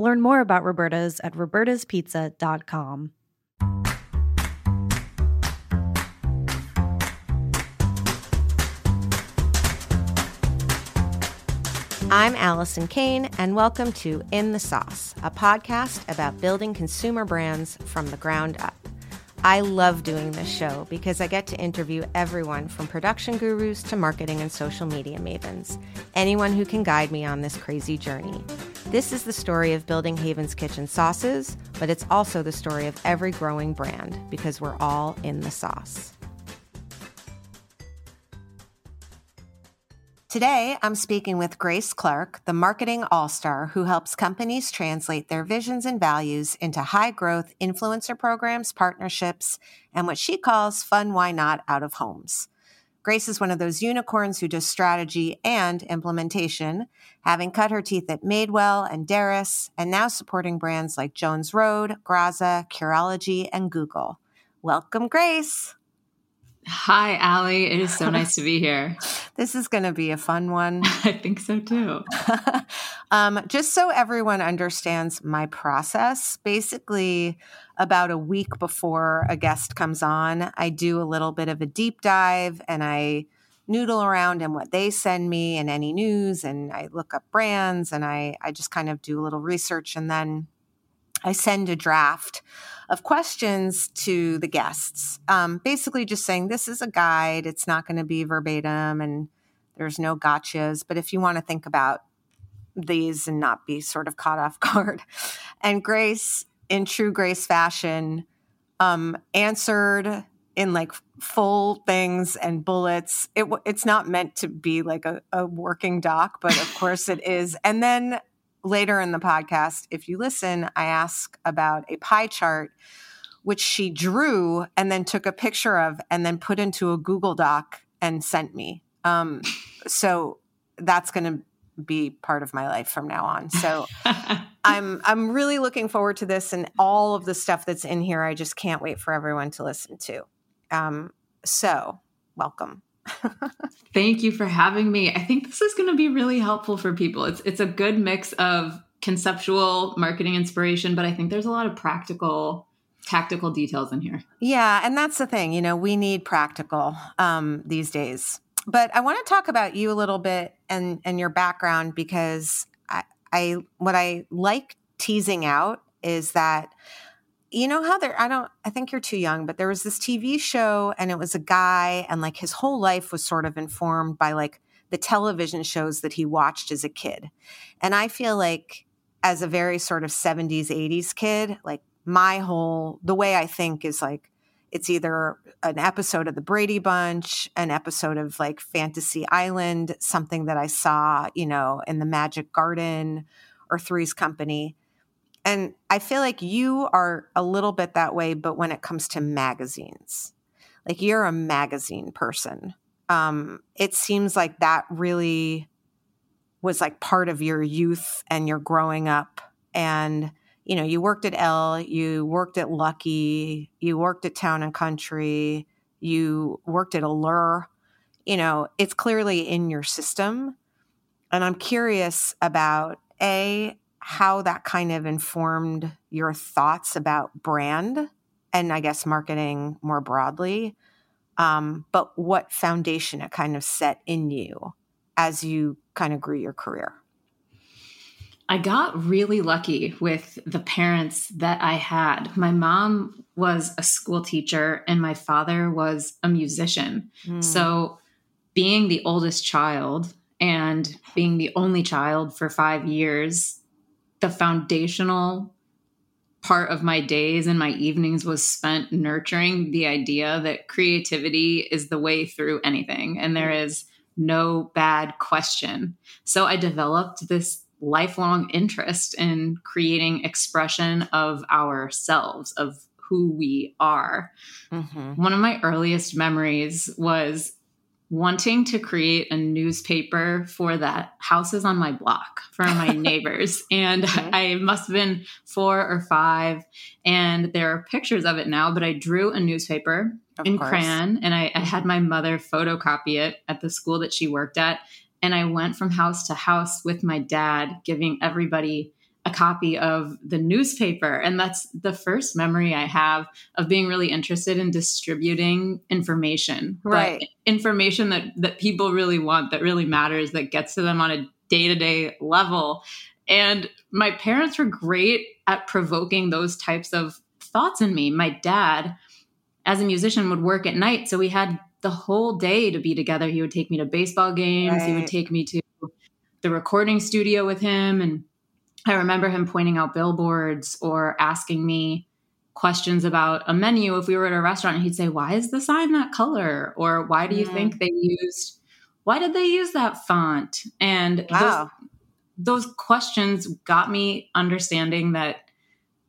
Learn more about Roberta's at robertaspizza.com. I'm Allison Kane, and welcome to In the Sauce, a podcast about building consumer brands from the ground up. I love doing this show because I get to interview everyone from production gurus to marketing and social media mavens, anyone who can guide me on this crazy journey. This is the story of building Haven's Kitchen sauces, but it's also the story of every growing brand because we're all in the sauce. Today, I'm speaking with Grace Clarke, the marketing all star who helps companies translate their visions and values into high growth influencer programs, partnerships, and what she calls fun, why not out of homes. Grace is one of those unicorns who does strategy and implementation, having cut her teeth at Madewell and Derris, and now supporting brands like Jones Road, Graza, Curology, and Google. Welcome, Grace. Hi, Ali. It is so nice to be here. this is going to be a fun one. I think so too. um, just so everyone understands my process, basically, about a week before a guest comes on, I do a little bit of a deep dive and I noodle around and what they send me and any news and I look up brands and I, I just kind of do a little research and then I send a draft of questions to the guests, um, basically just saying this is a guide. It's not going to be verbatim and there's no gotchas. But if you want to think about these and not be sort of caught off guard, and Grace, in true Grace fashion, um, answered in like full things and bullets. It, it's not meant to be like a, a working doc, but of course it is. And then later in the podcast, if you listen, I ask about a pie chart, which she drew and then took a picture of and then put into a Google Doc and sent me. Um, so that's going to be part of my life from now on. So I'm I'm really looking forward to this and all of the stuff that's in here. I just can't wait for everyone to listen to. Um, so welcome. Thank you for having me. I think this is going to be really helpful for people. It's it's a good mix of conceptual marketing inspiration, but I think there's a lot of practical tactical details in here. Yeah, and that's the thing, you know, we need practical um, these days. But I want to talk about you a little bit and and your background because I, I what I like teasing out is that you know how there i don't i think you're too young but there was this tv show and it was a guy and like his whole life was sort of informed by like the television shows that he watched as a kid. And i feel like as a very sort of 70s 80s kid like my whole the way i think is like it's either an episode of the brady bunch an episode of like fantasy island something that i saw you know in the magic garden or three's company and I feel like you are a little bit that way, but when it comes to magazines, like you're a magazine person. Um, it seems like that really was like part of your youth and your growing up. And, you know, you worked at Elle, you worked at Lucky, you worked at Town and Country, you worked at Allure, you know, it's clearly in your system. And I'm curious about A, how that kind of informed your thoughts about brand and I guess marketing more broadly, um, but what foundation it kind of set in you as you kind of grew your career. I got really lucky with the parents that I had. My mom was a school teacher and my father was a musician. Mm. So, being the oldest child and being the only child for five years, the foundational part of my days and my evenings was spent nurturing the idea that creativity is the way through anything and there is no bad question. So I developed this lifelong interest in creating expression of ourselves, of who we are. Mm-hmm. One of my earliest memories was wanting to create a newspaper for the houses on my block for my neighbors. And mm-hmm. I must have been four or five. And there are pictures of it now, but I drew a newspaper of in course. crayon and I, I had my mother photocopy it at the school that she worked at. And I went from house to house with my dad, giving everybody a copy of the newspaper. And that's the first memory I have of being really interested in distributing information. Right. information that, that people really want, that really matters, that gets to them on a day to day level. And my parents were great at provoking those types of thoughts in me. My dad, as a musician, would work at night. So we had the whole day to be together. He would take me to baseball games, right. he would take me to the recording studio with him and I remember him pointing out billboards or asking me questions about a menu if we were at a restaurant and he'd say why is the sign that color or why do you mm. think they used why did they use that font and wow. those, those questions got me understanding that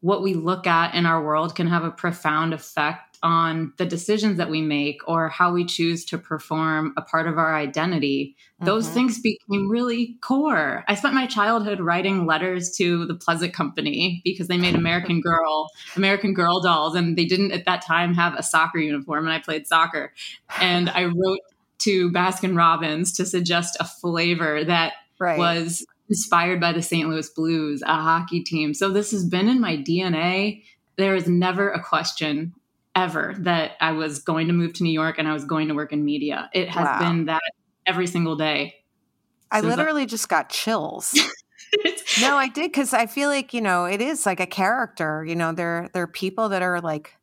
what we look at in our world can have a profound effect on the decisions that we make or how we choose to perform a part of our identity, mm-hmm. those things became really core. I spent my childhood writing letters to the Pleasant Company because they made American Girl, American Girl dolls, and they didn't at that time have a soccer uniform, and I played soccer. And I wrote to Baskin Robbins to suggest a flavor that right. was inspired by the St. Louis Blues, a hockey team. So this has been in my DNA. There is never a question ever that I was going to move to New York and I was going to work in media. It has wow. been that every single day. I literally just got chills. no, I did because I feel like you know it is like a character. You know, there there are people that are like.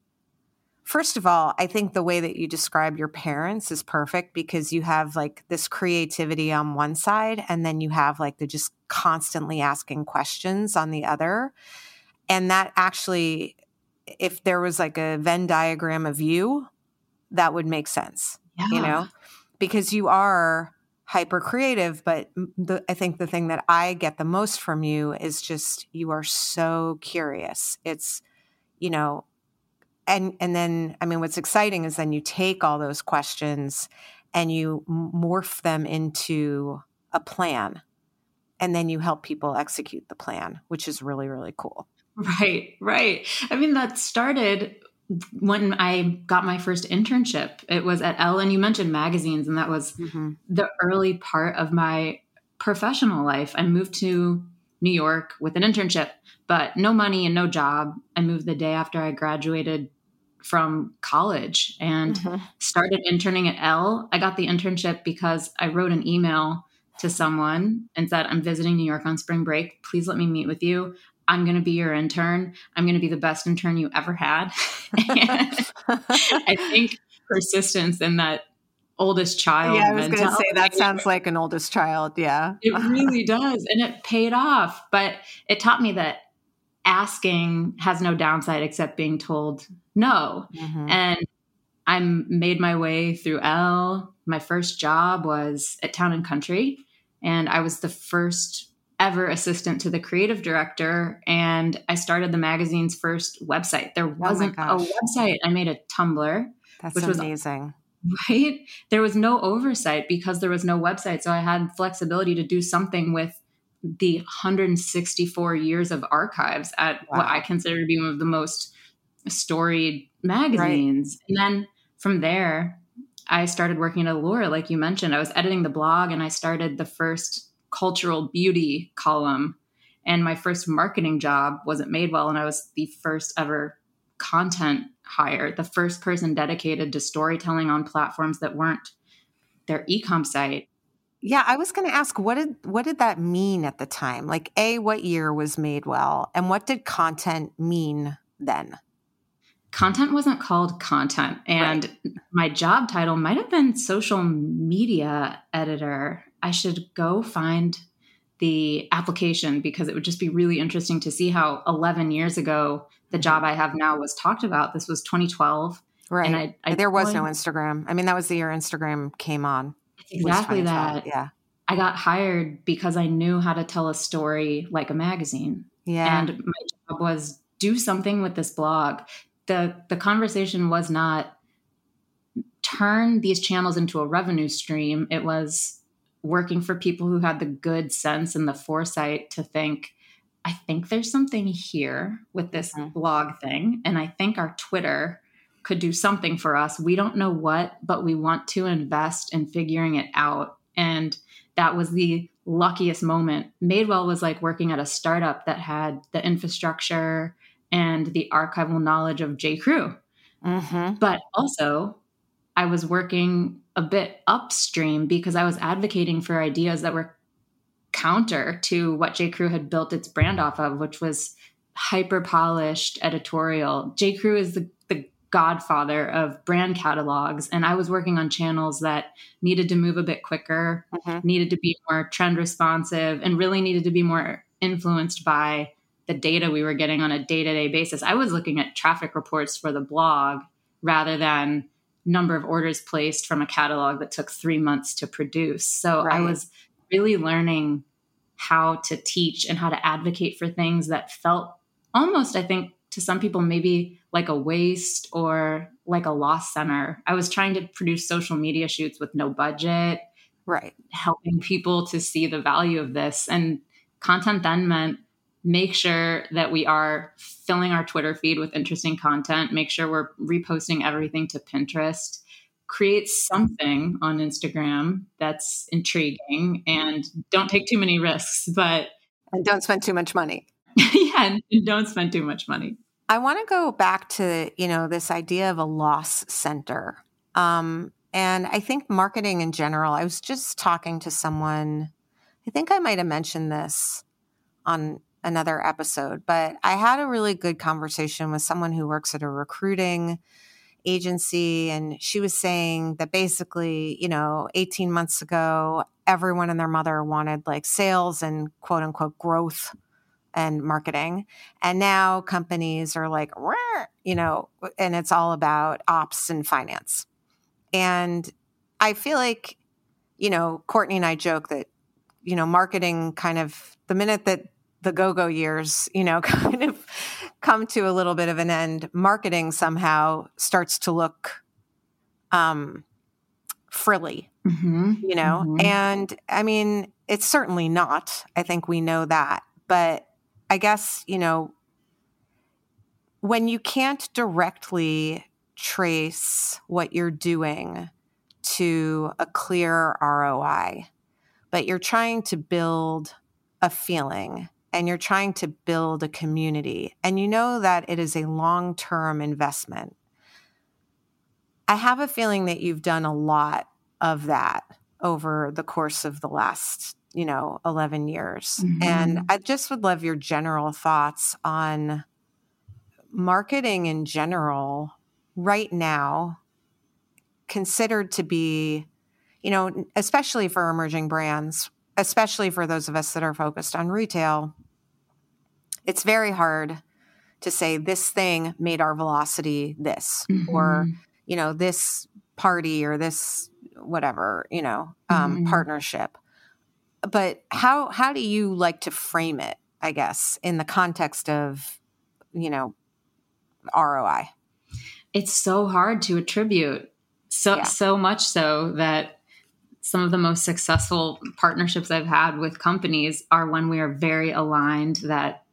First of all, I think the way that you describe your parents is perfect because you have like this creativity on one side, and then you have like the just constantly asking questions on the other, and that actually if there was like a Venn diagram of you, that would make sense, yeah. you know, because you are hyper creative. But the, I think the thing that I get the most from you is just you are so curious. It's, you know, and and then I mean, what's exciting is then you take all those questions and you morph them into a plan, and then you help people execute the plan, which is really really cool. Right, right. I mean, that started when I got my first internship. It was at Elle, and you mentioned magazines, and that was mm-hmm. the early part of my professional life. I moved to New York with an internship, but no money and no job. I moved the day after I graduated from college and mm-hmm. started interning at Elle. I got the internship because I wrote an email to someone and said, I'm visiting New York on spring break. Please let me meet with you. I'm going to be your intern. I'm going to be the best intern you ever had. I think persistence and that oldest child. Yeah, I was going to say that sounds like an oldest child. Yeah. It really does. And it paid off. But it taught me that asking has no downside except being told no. Mm-hmm. And I made my way through Elle. My first job was at Town and Country. And I was the first ever assistant to the creative director and I started the magazine's first website. There oh wasn't oh a website. I made a Tumblr. That's which amazing. Was, right? There was no oversight because there was no website. So I had flexibility to do something with the 164 years of archives at wow. what I consider to be one of the most storied magazines. Right. And then from there, I started working at Allure, like you mentioned. I was editing the blog and I started the first cultural beauty column. And my first marketing job was at Madewell, and I was the first ever content hire, the first person dedicated to storytelling on platforms that weren't their ecom site. Yeah, I was going to ask what did what did that mean at the time? Like a what year was Madewell and what did content mean then? Content wasn't called content and right. my job title might have been social media editor. I should go find the application because it would just be really interesting to see how 11 years ago the mm-hmm. job I have now was talked about. This was 2012. Right. And I, I there was no Instagram. I mean, that was the year Instagram came on. Exactly that. Yeah. I got hired because I knew how to tell a story like a magazine. Yeah. And my job was do something with this blog. The the conversation was not turn these channels into a revenue stream. It was working for people who had the good sense and the foresight to think, I think there's something here with this mm-hmm. blog thing. And I think our Twitter could do something for us. We don't know what, but we want to invest in figuring it out. And that was the luckiest moment. Madewell was like working at a startup that had the infrastructure and the archival knowledge of J. Crew. Mm-hmm. But also, I was working a bit upstream because I was advocating for ideas that were counter to what J. Crew had built its brand off of, which was hyper polished editorial. J. Crew is the, the godfather of brand catalogs, and I was working on channels that needed to move a bit quicker, mm-hmm. needed to be more trend responsive, and really needed to be more influenced by the data we were getting on a day to day basis. I was looking at traffic reports for the blog rather than number of orders placed from a catalog that took three months to produce. So right. I was really learning how to teach and how to advocate for things that felt almost, I think, to some people, maybe like a waste or like a loss center. I was trying to produce social media shoots with no budget, right? Helping people to see the value of this. And content then meant make sure that we are filling our Twitter feed with interesting content, make sure we're reposting everything to Pinterest create something on Instagram that's intriguing and don't take too many risks, but and don't spend too much money. yeah, and don't spend too much money. I want to go back to, you know, this idea of a loss center. Um, and I think marketing in general, I was just talking to someone, I think I might have mentioned this on another episode, but I had a really good conversation with someone who works at a recruiting agency and she was saying that basically, you know, 18 months ago, everyone and their mother wanted like sales and quote unquote growth and marketing. And now companies are like, you know, and it's all about ops and finance. And I feel like, you know, Courtney and I joke that, you know, marketing kind of the minute that the go-go years, you know, kind of come to a little bit of an end, marketing somehow starts to look um, frilly, mm-hmm. you know? Mm-hmm. And I mean, it's certainly not. I think we know that. But I guess, you know, when you can't directly trace what you're doing to a clear ROI, but you're trying to build a feeling and you're trying to build a community and you know that it is a long term investment, I have a feeling that you've done a lot of that over the course of the last, you know, 11 years. Mm-hmm. And I just would love your general thoughts on marketing in general right now considered to be you know especially for emerging brands especially for those of us that are focused on retail, it's very hard to say this thing made our velocity this mm-hmm. or you know this party or this whatever you know um, mm-hmm. partnership but how how do you like to frame it i guess in the context of you know roi it's so hard to attribute so yeah. so much so that some of the most successful partnerships I've had with companies are when we are very aligned that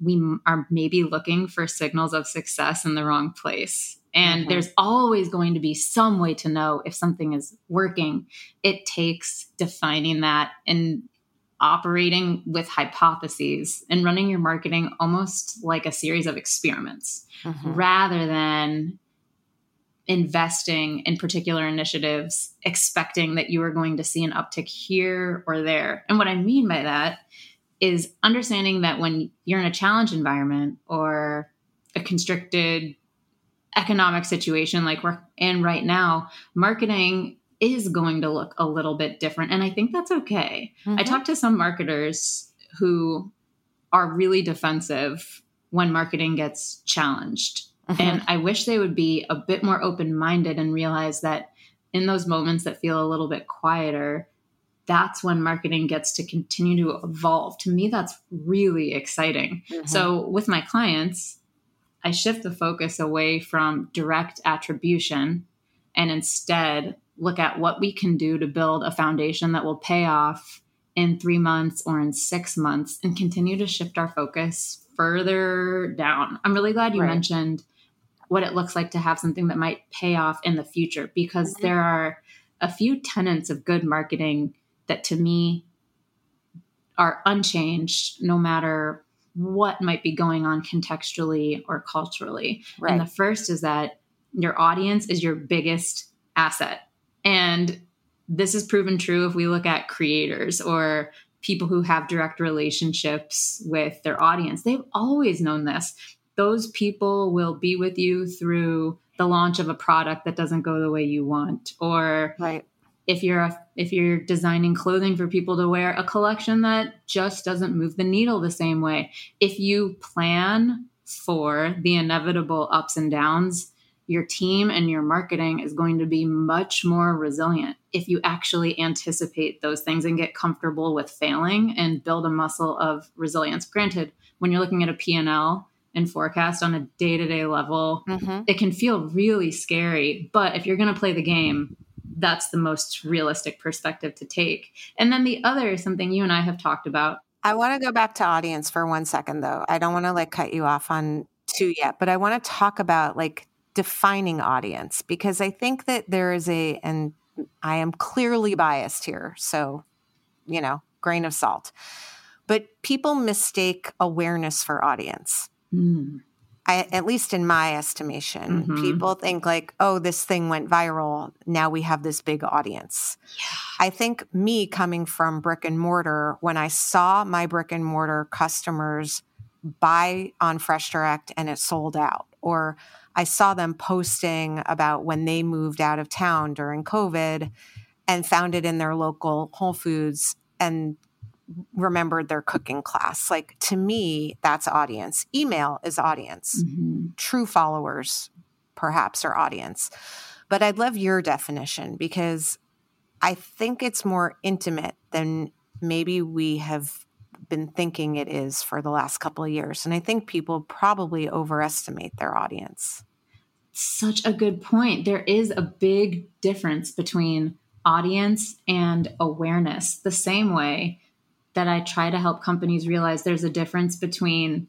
we are maybe looking for signals of success in the wrong place. And mm-hmm. there's always going to be some way to know if something is working. It takes defining that and operating with hypotheses and running your marketing almost like a series of experiments mm-hmm. rather than investing in particular initiatives expecting that you are going to see an uptick here or there. And what I mean by that is understanding that when you're in a challenge environment or a constricted economic situation like we're in right now, marketing is going to look a little bit different. And I think that's okay. Mm-hmm. I talked to some marketers who are really defensive when marketing gets challenged. Mm-hmm. And I wish they would be a bit more open minded and realize that in those moments that feel a little bit quieter, that's when marketing gets to continue to evolve. To me, that's really exciting. Mm-hmm. So, with my clients, I shift the focus away from direct attribution and instead look at what we can do to build a foundation that will pay off in three months or in six months and continue to shift our focus further down. I'm really glad you right. mentioned what it looks like to have something that might pay off in the future because mm-hmm. there are a few tenets of good marketing that to me are unchanged no matter what might be going on contextually or culturally. Right. And the first is that your audience is your biggest asset. And this is proven true if we look at creators or people who have direct relationships with their audience. They've always known this. Those people will be with you through the launch of a product that doesn't go the way you want. Or right. if you're a, if you're designing clothing for people to wear a collection that just doesn't move the needle the same way. If you plan for the inevitable ups and downs your team and your marketing is going to be much more resilient if you actually anticipate those things and get comfortable with failing and build a muscle of resilience. Granted when you're looking at a p&l and forecast on a day-to-day level mm-hmm. it can feel really scary but if you're going to play the game that's the most realistic perspective to take. And then the other, is something you and I have talked about. I want to go back to audience for one second, though. I don't want to like cut you off on two yet, but I want to talk about like defining audience because I think that there is a, and I am clearly biased here. So, you know, grain of salt. But people mistake awareness for audience. Mm. I, at least in my estimation, mm-hmm. people think like, oh, this thing went viral. Now we have this big audience. Yeah. I think me coming from brick and mortar, when I saw my brick and mortar customers buy on Fresh Direct and it sold out, or I saw them posting about when they moved out of town during COVID and found it in their local Whole Foods and remembered their cooking class. Like to me, that's audience. Email is audience. Mm-hmm. True followers, perhaps, are audience. But I'd love your definition because I think it's more intimate than maybe we have been thinking it is for the last couple of years. And I think people probably overestimate their audience. Such a good point. There is a big difference between audience and awareness, the same way that I try to help companies realize there's a difference between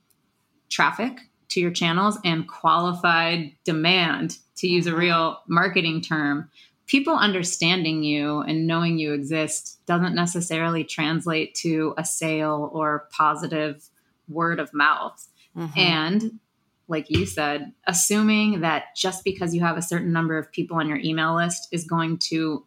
traffic to your channels and qualified demand, to use a mm-hmm. real marketing term. People understanding you and knowing you exist doesn't necessarily translate to a sale or positive word of mouth. Mm-hmm. And like you said, assuming that just because you have a certain number of people on your email list is going to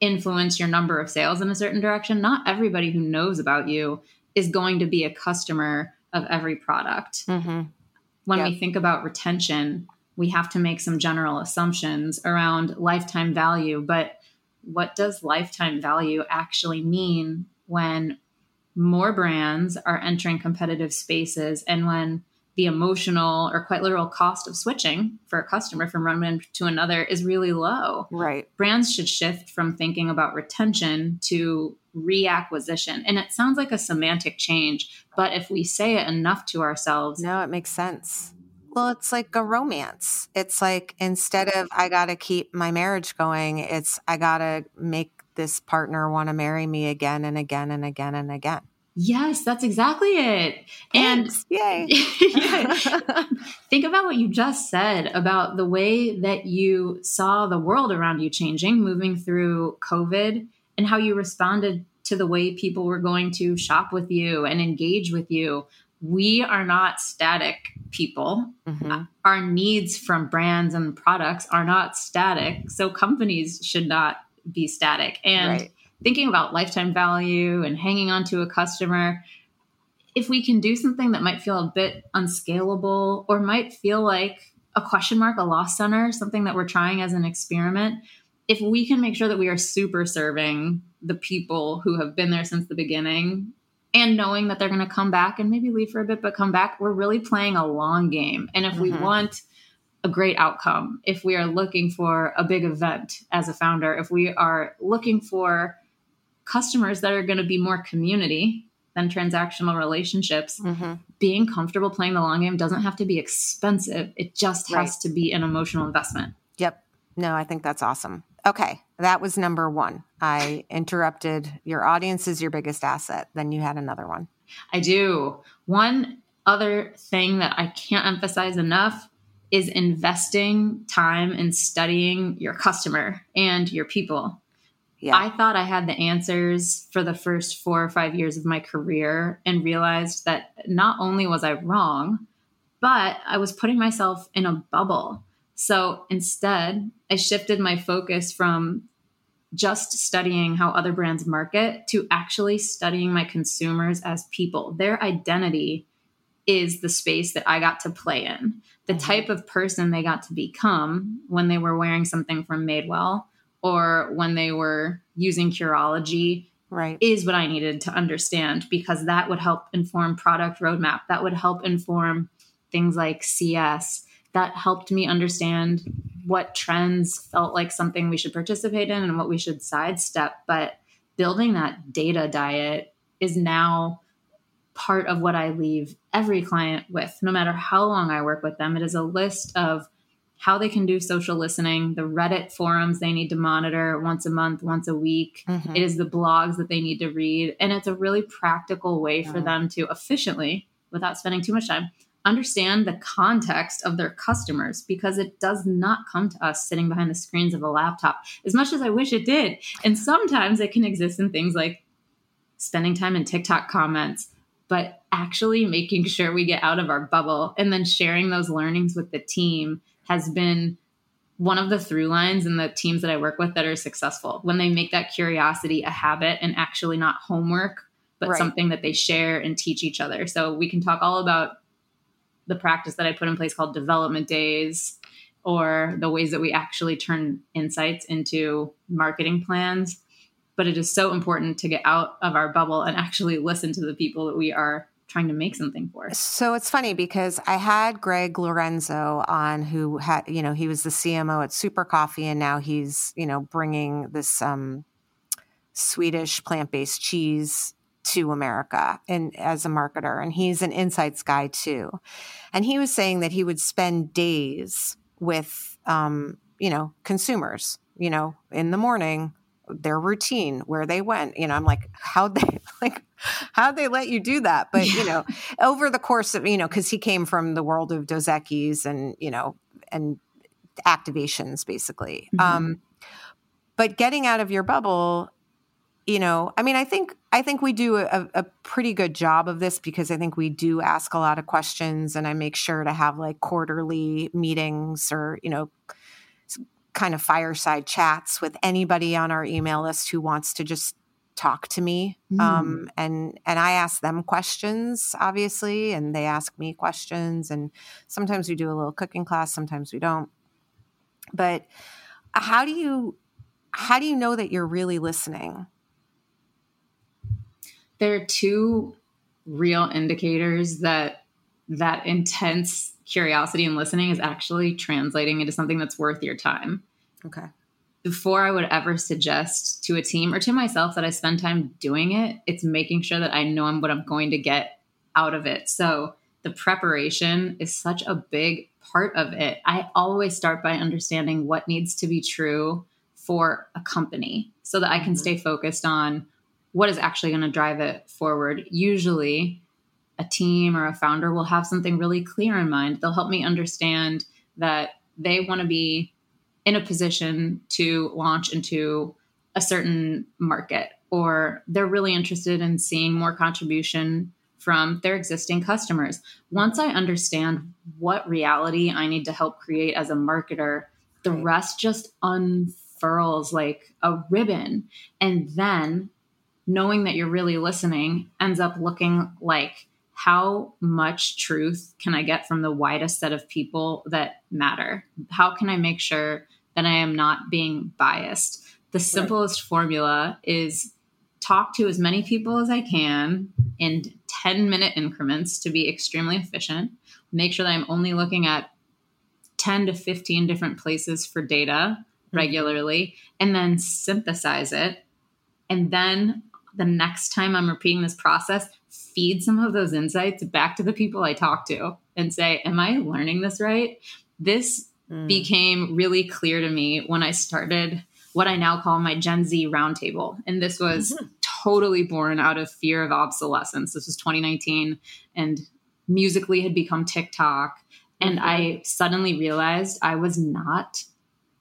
influence your number of sales in a certain direction. Not everybody who knows about you is going to be a customer of every product. Mm-hmm. When yep. we think about retention, we have to make some general assumptions around lifetime value. But what does lifetime value actually mean when more brands are entering competitive spaces and when the emotional or quite literal cost of switching for a customer from one brand to another is really low. Right. Brands should shift from thinking about retention to reacquisition. And it sounds like a semantic change, but if we say it enough to ourselves. No, it makes sense. Well, it's like a romance. It's like instead of I got to keep my marriage going, it's I got to make this partner want to marry me again and again and again and again. Yes, that's exactly it. Thanks. And yay. think about what you just said about the way that you saw the world around you changing, moving through COVID, and how you responded to the way people were going to shop with you and engage with you. We are not static people. Mm-hmm. Our needs from brands and products are not static. So companies should not be static. And right thinking about lifetime value and hanging on to a customer, if we can do something that might feel a bit unscalable or might feel like a question mark, a loss center, something that we're trying as an experiment, if we can make sure that we are super serving the people who have been there since the beginning and knowing that they're going to come back and maybe leave for a bit, but come back, we're really playing a long game. And if mm-hmm. we want a great outcome, if we are looking for a big event as a founder, if we are looking for customers that are going to be more community than transactional relationships, mm-hmm. being comfortable playing the long game doesn't have to be expensive. It just has right. to be an emotional investment. Yep. No, I think that's awesome. Okay. That was number one. I interrupted. Your audience is your biggest asset. Then you had another one. I do. One other thing that I can't emphasize enough is investing time in studying your customer and your people. Yeah. I thought I had the answers for the first four or five years of my career and realized that not only was I wrong, but I was putting myself in a bubble. So instead, I shifted my focus from just studying how other brands market to actually studying my consumers as people. Their identity is the space that I got to play in, the mm-hmm. type of person they got to become when they were wearing something from Madewell or when they were using Curology right. is what i needed to understand because that would help inform product roadmap. That would help inform things like cs that helped me understand what trends felt like something we should participate in and what we should sidestep. But building that data diet is now part of what i leave every client with. No matter how long i work with them it is a list of how they can do social listening, the Reddit forums they need to monitor once a month, once a week. Mm-hmm. It is the blogs that they need to read. And it's a really practical way for them to efficiently, without spending too much time, understand the context of their customers because it does not come to us sitting behind the screens of a laptop as much as I wish it did. And sometimes it can exist in things like spending time in TikTok comments, but actually making sure we get out of our bubble and then sharing those learnings with the team has been one of the through lines in the teams that I work with that are successful when they make that curiosity a habit and actually not homework, but right. something that they share and teach each other. So we can talk all about the practice that I put in place called development days or the ways that we actually turn insights into marketing plans. But it is so important to get out of our bubble and actually listen to the people that we are trying to make something for. Us. So it's funny because I had Greg Lorenzo on who had, you know, he was the CMO at Super Coffee and now he's, you know, bringing this um, Swedish plant-based cheese to America and as a marketer and he's an insights guy too. And he was saying that he would spend days with um, you know, consumers, you know, in the morning their routine where they went you know i'm like how'd they like how'd they let you do that but yeah. you know over the course of you know because he came from the world of Dos Equis and you know and activations basically mm-hmm. um but getting out of your bubble you know i mean i think i think we do a, a, pretty good job of this because i think we do ask a lot of questions and i make sure to have like quarterly meetings or you know kind of fireside chats with anybody on our email list who wants to just talk to me mm. um, and and i ask them questions obviously and they ask me questions and sometimes we do a little cooking class sometimes we don't but how do you how do you know that you're really listening there are two real indicators that that intense curiosity and listening is actually translating into something that's worth your time. Okay. Before I would ever suggest to a team or to myself that I spend time doing it, it's making sure that I know what I'm going to get out of it. So the preparation is such a big part of it. I always start by understanding what needs to be true for a company so that I can mm-hmm. stay focused on what is actually going to drive it forward. Usually, a team or a founder will have something really clear in mind. They'll help me understand that they want to be in a position to launch into a certain market or they're really interested in seeing more contribution from their existing customers. Once I understand what reality I need to help create as a marketer, the rest just unfurls like a ribbon. And then knowing that you're really listening ends up looking like how much truth can I get from the widest set of people that matter? How can I make sure that I am not being biased? The simplest right. formula is talk to as many people as I can in 10 minute increments to be extremely efficient. Make sure that I'm only looking at 10 to 15 different places for data mm-hmm. regularly and then synthesize it. And then the next time I'm repeating this process, feed some of those insights back to the people I talk to and say, Am I learning this right? This mm. became really clear to me when I started what I now call my Gen Z roundtable. And this was mm-hmm. totally born out of fear of obsolescence. This was 2019, and Musical.ly had become TikTok. And mm-hmm. I suddenly realized I was not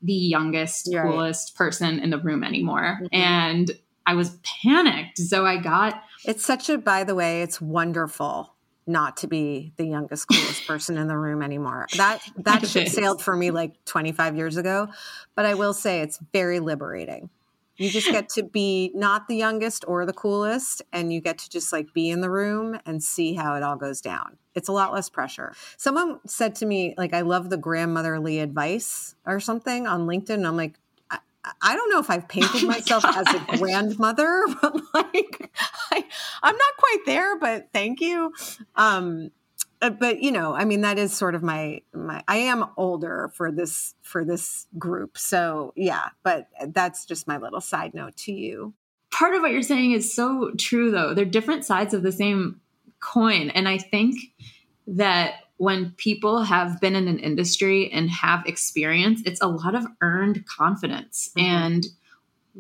the youngest, You're coolest right. person in the room anymore. Mm-hmm. And I was panicked. So I got. It's such a, by the way, it's wonderful not to be the youngest coolest person in the room anymore. That that ship sailed for me like 25 years ago, but I will say it's very liberating. You just get to be not the youngest or the coolest and you get to just like be in the room and see how it all goes down. It's a lot less pressure. Someone said to me like I love the grandmotherly advice or something on LinkedIn. I'm like I don't know if I've painted oh myself my as a grandmother, but like I, am not quite there. But thank you. Um, uh, but you know, I mean, that is sort of my my. I am older for this for this group, so yeah. But that's just my little side note to you. Part of what you're saying is so true, though. They're different sides of the same coin, and I think that when people have been in an industry and have experience, it's a lot of earned confidence. Mm-hmm. And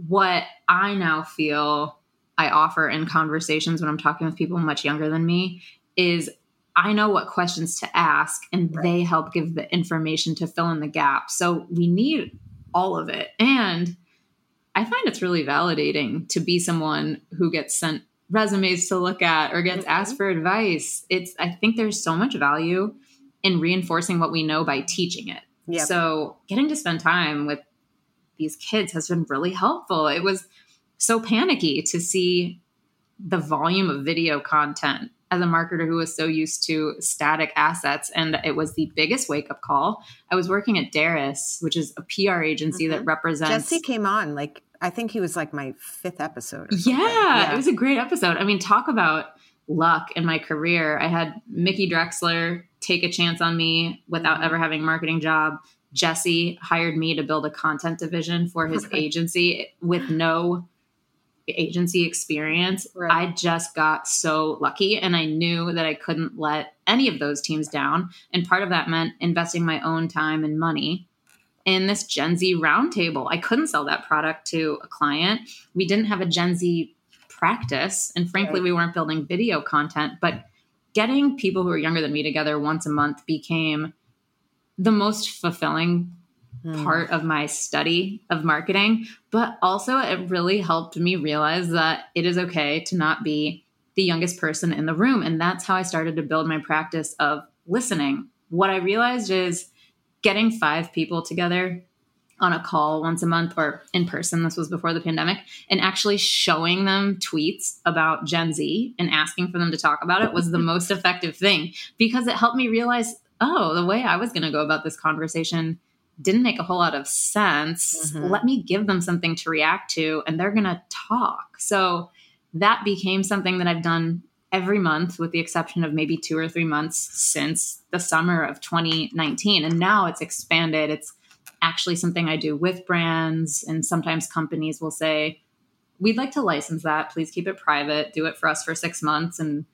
what I now feel I offer in conversations when I'm talking with people much younger than me is I know what questions to ask, and right. they help give the information to fill in the gap. So we need all of it. And I find it's really validating to be someone who gets sent resumes to look at or gets mm-hmm. asked for advice. It's I think there's so much value in reinforcing what we know by teaching it. Yep. So getting to spend time with these kids has been really helpful. It was so panicky to see the volume of video content as a marketer who was so used to static assets and it was the biggest wake up call. I was working at Derris, which is a PR agency mm-hmm. that represents Jesse came on like I think he was like my fifth episode. Yeah, yeah, it was a great episode. I mean, talk about luck in my career. I had Mickey Drexler take a chance on me without ever having a marketing job. Jesse hired me to build a content division for his agency with no agency experience. Right. I just got so lucky and I knew that I couldn't let any of those teams down. And part of that meant investing my own time and money in this Gen Z roundtable. I couldn't sell that product to a client. We didn't have a Gen Z practice. And frankly, right. we weren't building video content, but getting people who are younger than me together once a month became the most fulfilling mm. part of my study of marketing. But also, it really helped me realize that it is okay to not be the youngest person in the room. And that's how I started to build my practice of listening. What I realized is getting five people together on a call once a month or in person, this was before the pandemic, and actually showing them tweets about Gen Z and asking for them to talk about it was the most effective thing because it helped me realize oh, the way I was going to go about this conversation didn't make a whole lot of sense. Mm-hmm. Let me give them something to react to, and they're going to talk. So that became something that I've done every month, with the exception of maybe two or three months since the summer of 2019. And now it's expanded. It's actually something I do with brands. And sometimes companies will say, We'd like to license that. Please keep it private. Do it for us for six months and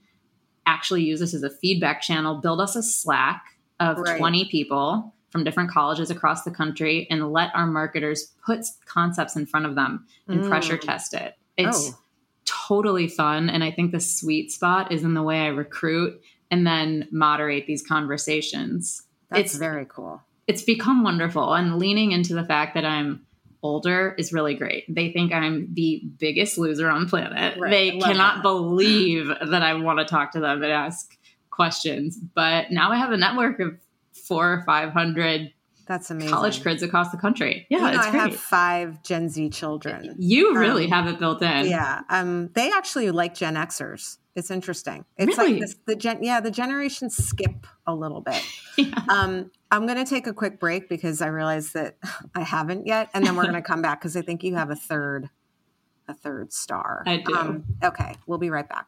actually use this as a feedback channel. Build us a Slack of right. 20 people from different colleges across the country and let our marketers put concepts in front of them and mm. pressure test it. It's oh totally fun. And I think the sweet spot is in the way I recruit and then moderate these conversations. That's it's very cool. It's become wonderful. And leaning into the fact that I'm older is really great. They think I'm the biggest loser on planet. Right. They cannot that. believe that I want to talk to them and ask questions. But now I have a network of four or 500 that's amazing. College kids across the country. Yeah, you know, I have five Gen Z children. You really um, have it built in. Yeah. Um, they actually like Gen Xers. It's interesting. It's really? like this, the gen, yeah, the generations skip a little bit. yeah. Um, I'm going to take a quick break because I realize that I haven't yet, and then we're going to come back because I think you have a third, a third star. I do. Um, okay, we'll be right back.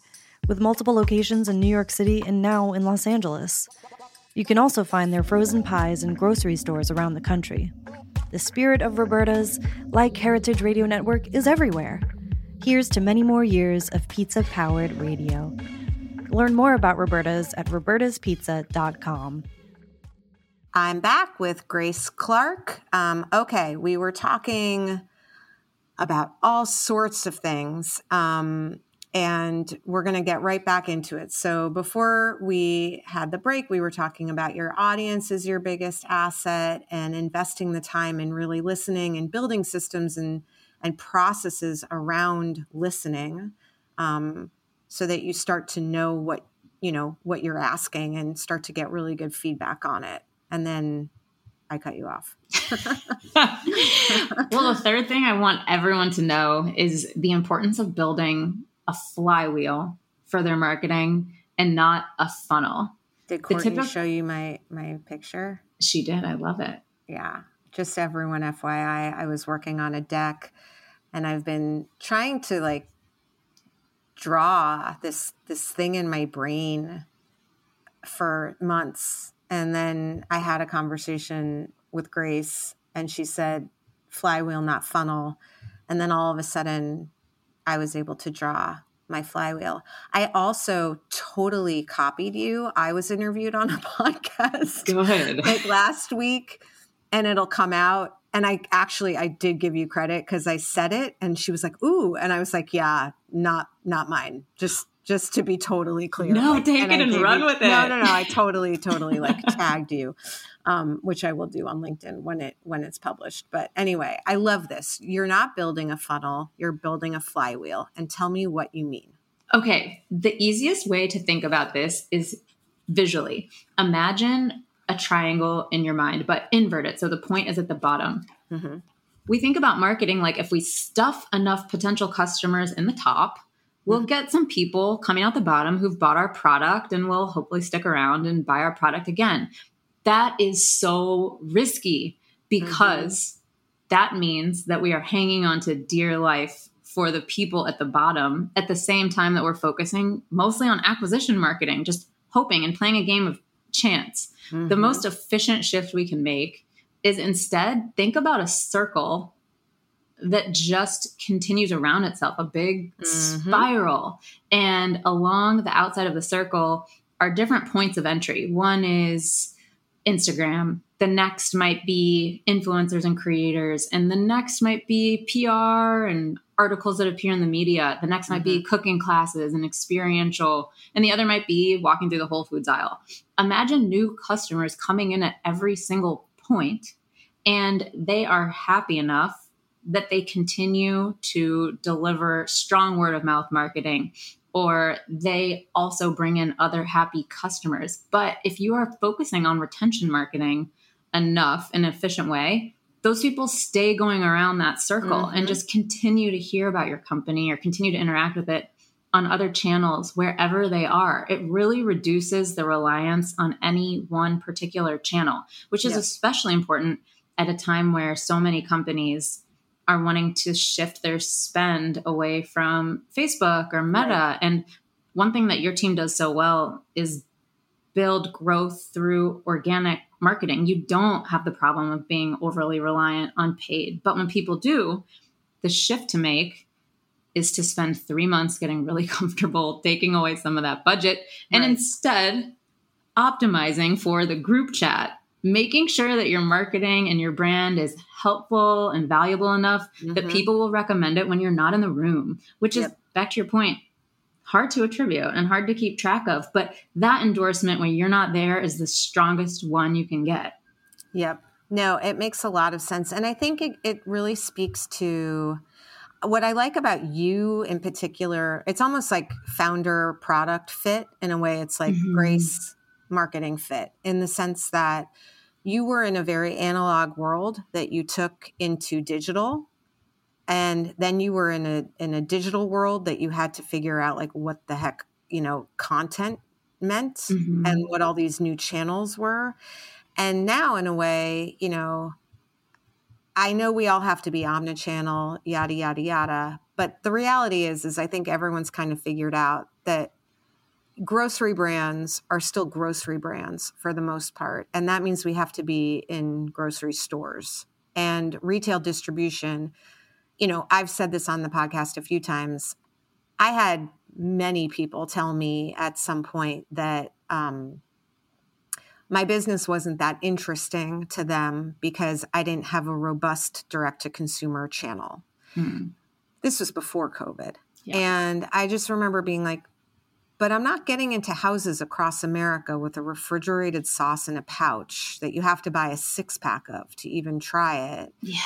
with multiple locations in New York City and now in Los Angeles. You can also find their frozen pies in grocery stores around the country. The spirit of Roberta's, like Heritage Radio Network, is everywhere. Here's to many more years of pizza powered radio. Learn more about Roberta's at robertaspizza.com. I'm back with Grace Clarke. Um, okay, we were talking about all sorts of things. Um, and we're going to get right back into it. So, before we had the break, we were talking about your audience is your biggest asset and investing the time in really listening and building systems and, and processes around listening um, so that you start to know what you know what you're asking and start to get really good feedback on it and then I cut you off. well, the third thing I want everyone to know is the importance of building a flywheel for their marketing and not a funnel. Did Courtney of, show you my my picture? She did. I love it. Yeah. Just everyone FYI, I was working on a deck and I've been trying to like draw this this thing in my brain for months. And then I had a conversation with Grace and she said flywheel not funnel. And then all of a sudden I was able to draw my flywheel. I also totally copied you. I was interviewed on a podcast. Like last week, and it'll come out. And I actually I did give you credit because I said it, and she was like, "Ooh," and I was like, "Yeah, not not mine. Just just to be totally clear. No, like, take it and run you, with it. No, no, no. I totally, totally like tagged you, um, which I will do on LinkedIn when it when it's published. But anyway, I love this. You're not building a funnel. You're building a flywheel. And tell me what you mean. Okay, the easiest way to think about this is visually. Imagine a triangle in your mind, but invert it. So the point is at the bottom. Mm-hmm. We think about marketing like if we stuff enough potential customers in the top, we'll get some people coming out the bottom who've bought our product and will hopefully stick around and buy our product again. That is so risky because mm-hmm. that means that we are hanging on to dear life for the people at the bottom at the same time that we're focusing mostly on acquisition marketing, just hoping and playing a game of chance. Mm-hmm. The most efficient shift we can make is instead think about a circle that just continues around itself, a big mm-hmm. spiral. And along the outside of the circle are different points of entry. One is Instagram, the next might be influencers and creators, and the next might be PR and articles that appear in the media. The next might mm-hmm. be cooking classes and experiential, and the other might be walking through the Whole Foods aisle. Imagine new customers coming in at every single point, and they are happy enough that they continue to deliver strong word of mouth marketing or they also bring in other happy customers. But if you are focusing on retention marketing enough in an efficient way, those people stay going around that circle mm-hmm. and just continue to hear about your company or continue to interact with it on other channels wherever they are. It really reduces the reliance on any one particular channel, which is especially important at a time where so many companies are wanting to shift their spend away from Facebook or Meta. Right. And one thing that your team does so well is build growth through organic marketing. You don't have the problem of being overly reliant on paid. But when people do, the shift to make is to spend three months getting really comfortable, taking away some of that budget, and right. instead optimizing for the group chat, making sure that your marketing and your brand is helpful and valuable enough mm-hmm. that people will recommend it when you're not in the room, which is back to your point. Hard to attribute and hard to keep track of, but that endorsement when you're not there is the strongest one you can get. Yep. No, it makes a lot of sense. And I think it, it really speaks to what I like about you in particular, it's almost like founder product fit in a way. It's like mm-hmm. grace marketing fit in the sense that you were in a very analog world that you took into digital and then you were in a in a digital world that you had to figure out like what the heck you know content meant mm-hmm. and what all these new channels were and now in a way you know I know we all have to be omnichannel, yada yada yada. But the reality is, is I think everyone's kind of figured out that grocery brands are still grocery brands for the most part, and that means we have to be in grocery stores and retail distribution. You know, I've said this on the podcast a few times. I had many people tell me at some point that um, my business wasn't that interesting to them because I didn't have a robust direct to consumer channel. Hmm. This was before COVID. Yeah. And I just remember being like, but I'm not getting into houses across America with a refrigerated sauce in a pouch that you have to buy a six pack of to even try it. Yeah.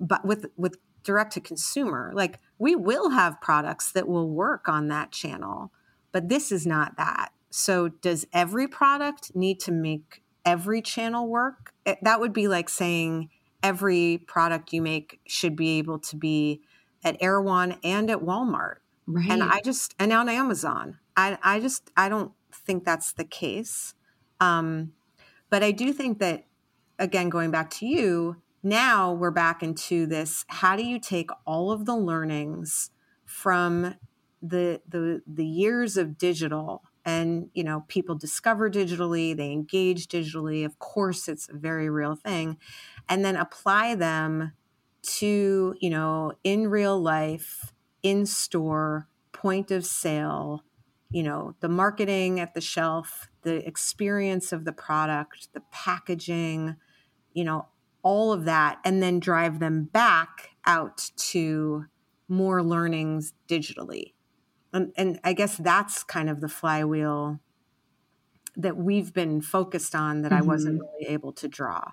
But with with direct to consumer, like we will have products that will work on that channel, but this is not that. So, does every product need to make every channel work? It, eh, that would be like saying every product you make should be able to be at Erewhon and at Walmart. Right. And I just, and on Amazon. I, I just, I don't think that's the case. Um, but I do think that, again, going back to you, now we're back into this how do you take all of the learnings from the the the years of digital and you know people discover digitally they engage digitally of course it's a very real thing and then apply them to you know in real life in store point of sale you know the marketing at the shelf the experience of the product the packaging you know all of that and then drive them back out to more learnings digitally and, and I guess that's kind of the flywheel that we've been focused on that mm-hmm. I wasn't mm-hmm. really able to draw.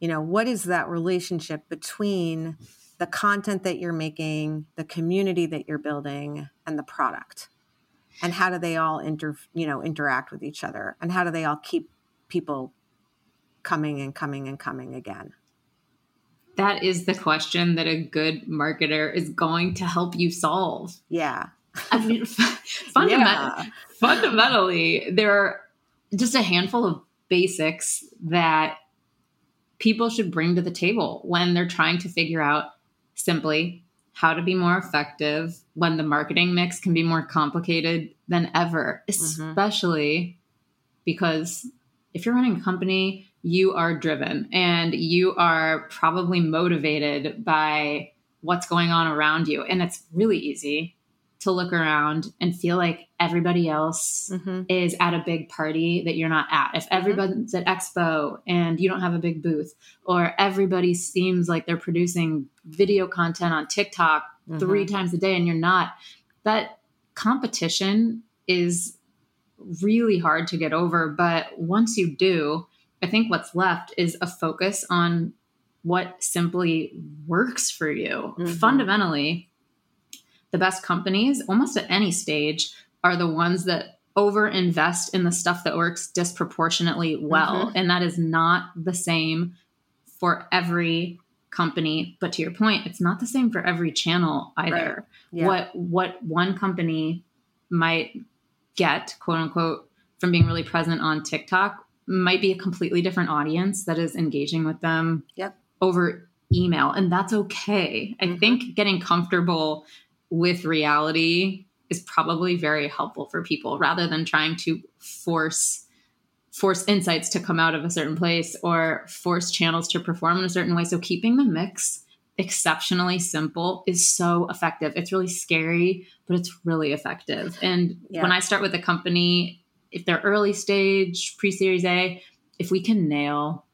You know, what is that relationship between the content that you're making, the community that you're building, and the product? And how do they all inter, you know, interact with each other? And how do they all keep people coming and coming and coming again? That is the question that a good marketer is going to help you solve. Yeah. I mean, yeah. fundamentally, there are just a handful of basics that people should bring to the table when they're trying to figure out simply how to be more effective when the marketing mix can be more complicated than ever, mm-hmm. especially mm-hmm. because if you're running a company, you are driven and you are probably motivated by what's going on around you. And it's really easy to look around and feel like everybody else mm-hmm. is at a big party that you're not at. If mm-hmm. everybody's mm-hmm. at Expo and you don't have a big booth, or everybody seems like they're producing video content on TikTok mm-hmm. three times a day and you're not, that competition is really hard to get over. But once you do, I think what's left is a focus on what simply works for you. Mm-hmm. Fundamentally, the best companies, almost at any stage, are the ones that over invest in the stuff that works disproportionately well. Mm-hmm. And that is not the same for every company. But to your point, it's not the same for every channel either. Right. Yeah. What what one company might get, quote unquote, from being really present on TikTok might be a completely different audience that is engaging with them yep. over email. And that's okay. Mm-hmm. I think getting comfortable with reality is probably very helpful for people rather than trying to force force insights to come out of a certain place or force channels to perform in a certain way so keeping the mix exceptionally simple is so effective it's really scary but it's really effective and yeah. when i start with a company if they're early stage pre-series a if we can nail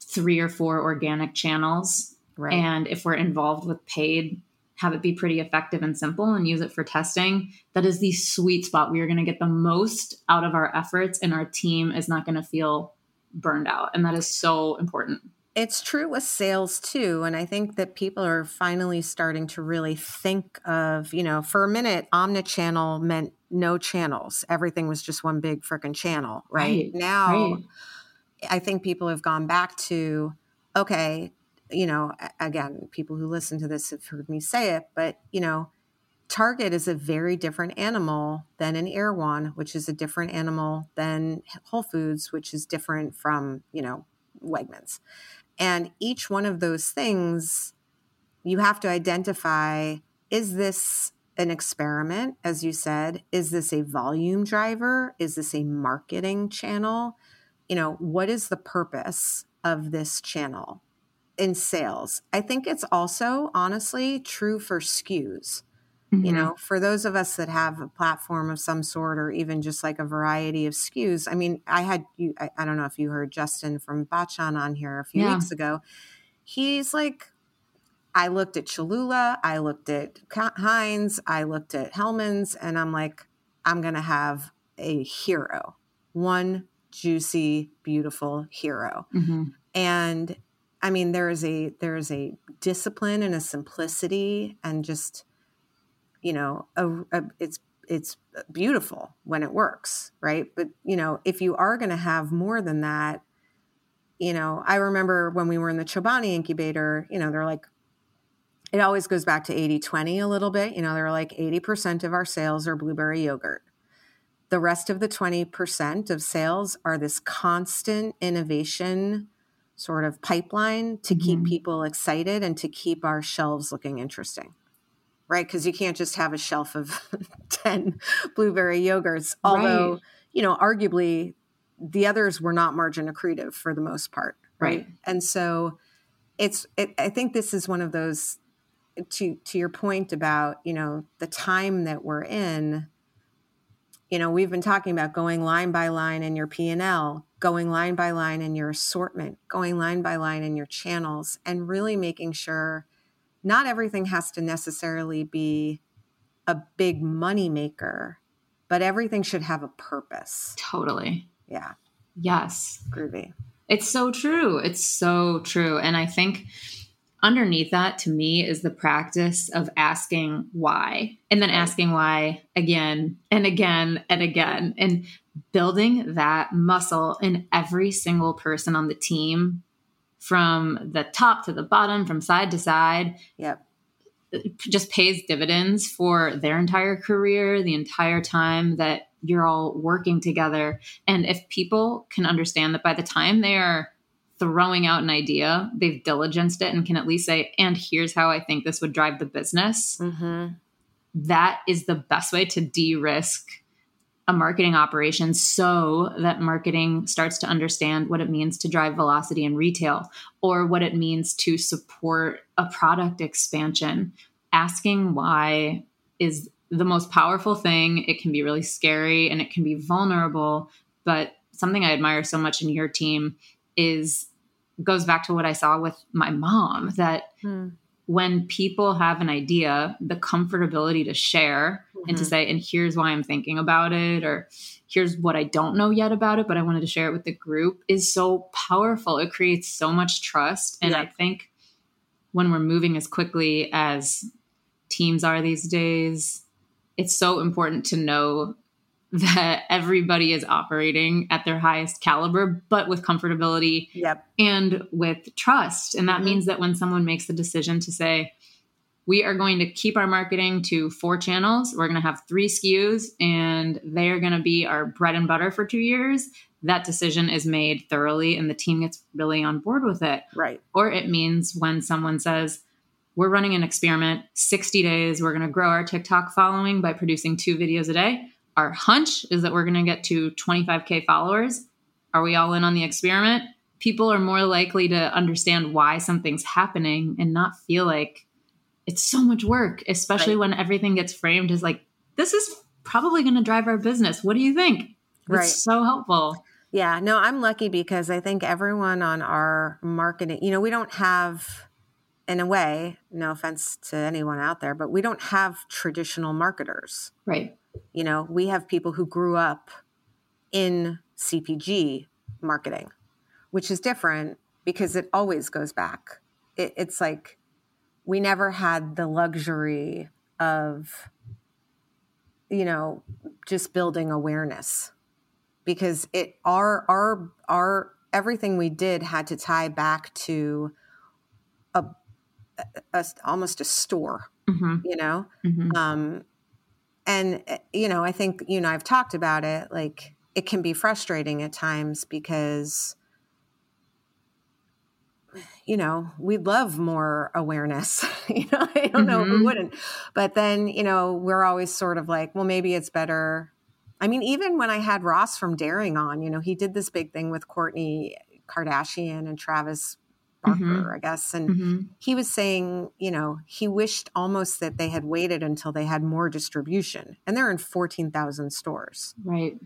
three or four organic channels right. and if we're involved with paid have it be pretty effective and simple and use it for testing, that is the sweet spot. We are going to get the most out of our efforts and our team is not going to feel burned out. And that is so important. It's true with sales too. And I think that people are finally starting to really think of, you know, for a minute, omnichannel meant no channels. Everything was just one big freaking channel, right? right now, right. I think people have gone back to, okay, you know, again, people who listen to this have heard me say it, but you know, Target is a very different animal than an Erewhon, which is a different animal than Whole Foods, which is different from, you know, Wegmans. And each one of those things, you have to identify is this an experiment, as you said? Is this a volume driver? Is this a marketing channel? You know, what is the purpose of this channel? In sales. I think it's also honestly true for SKUs. Mm-hmm. You know, for those of us that have a platform of some sort or even just like a variety of SKUs. I mean, I had you, I, I don't know if you heard Justin from Bachan on here a few yeah. weeks ago. He's like, I looked at Cholula, I looked at Heinz, I looked at Hellmann's and I'm like, I'm going to have a hero, one juicy, beautiful hero. Mm-hmm. And I mean, there is a there is a discipline and a simplicity and just, you know, a, a, it's it's beautiful when it works, right? But you know, if you are going to have more than that, you know, I remember when we were in the Chobani incubator, you know, they're like, it always goes back to 80 20 a little bit. You know, they're like 80% of our sales are blueberry yogurt. The rest of the 20% of sales are this constant innovation sort of pipeline to mm-hmm. keep people excited and to keep our shelves looking interesting right because you can't just have a shelf of 10 blueberry yogurts although right. you know arguably the others were not margin accretive for the most part right, right. and so it's it, i think this is one of those to to your point about you know the time that we're in you know we've been talking about going line by line in your p&l going line by line in your assortment, going line by line in your channels, and really making sure not everything has to necessarily be a big money maker, but everything should have a purpose. Totally. Yeah. Yes. Groovy. It's so true. It's so true. And I think underneath that to me is the practice of asking why and then asking why again and again and again and building that muscle in every single person on the team from the top to the bottom from side to side. Yep. Just pays dividends for their entire career the entire time that you're all working together. And if people can understand that by the time they are throwing out an idea, they've diligenced it and can at least say, and here's how I think this would drive the business. Mm-hmm. That is the best way to de risk a marketing operation so that marketing starts to understand what it means to drive velocity in retail or what it means to support a product expansion. Asking why is the most powerful thing. It can be really scary and it can be vulnerable, but something I admire so much in your team is goes back to what I saw with my mom that hmm. when people have an idea, the comfortability to share mm-hmm. and to mm-hmm. say, and here's why I'm thinking about it, or here's what I don't know yet about it, but I wanted to share it with the group is so powerful. It creates so much trust. And yeah. I think when we're moving as quickly as teams are these days, it's so important to know that everybody is operating at their highest caliber, but with comfortability yep. and with trust. And that mm-hmm. means that when someone makes the decision to say, we are going to keep our marketing to four channels, we're going to have three SKUs, and they're going to be our bread and butter for two years. That decision is made thoroughly, and the team gets really on board with it. Right. Or it means when someone says, we're running an experiment 60 days we're going to grow our tiktok following by producing two videos a day our hunch is that we're going to get to 25k followers are we all in on the experiment people are more likely to understand why something's happening and not feel like it's so much work especially right. when everything gets framed as like this is probably going to drive our business what do you think right. it's so helpful yeah no i'm lucky because i think everyone on our marketing you know we don't have in a way, no offense to anyone out there, but we don't have traditional marketers. Right. You know, we have people who grew up in CPG marketing, which is different because it always goes back. It, it's like we never had the luxury of, you know, just building awareness because it our our our everything we did had to tie back to a a, almost a store, mm-hmm. you know? Mm-hmm. Um, and, eh, you know, I think, you know, I've talked about it, like it can be frustrating at times because, you know, we'd love more awareness. you know, I don't mm-hmm. know we wouldn't. But then, you know, we're always sort of like, well, maybe it's better. I mean, even when I had Ross from Daring on, you know, he did this big thing with Kourtney Kardashian and Travis Barker, mm-hmm. I guess. And mm-hmm. he was saying, you know, he wished almost that they had waited until they had more distribution. And they're in 14,000 stores. Right.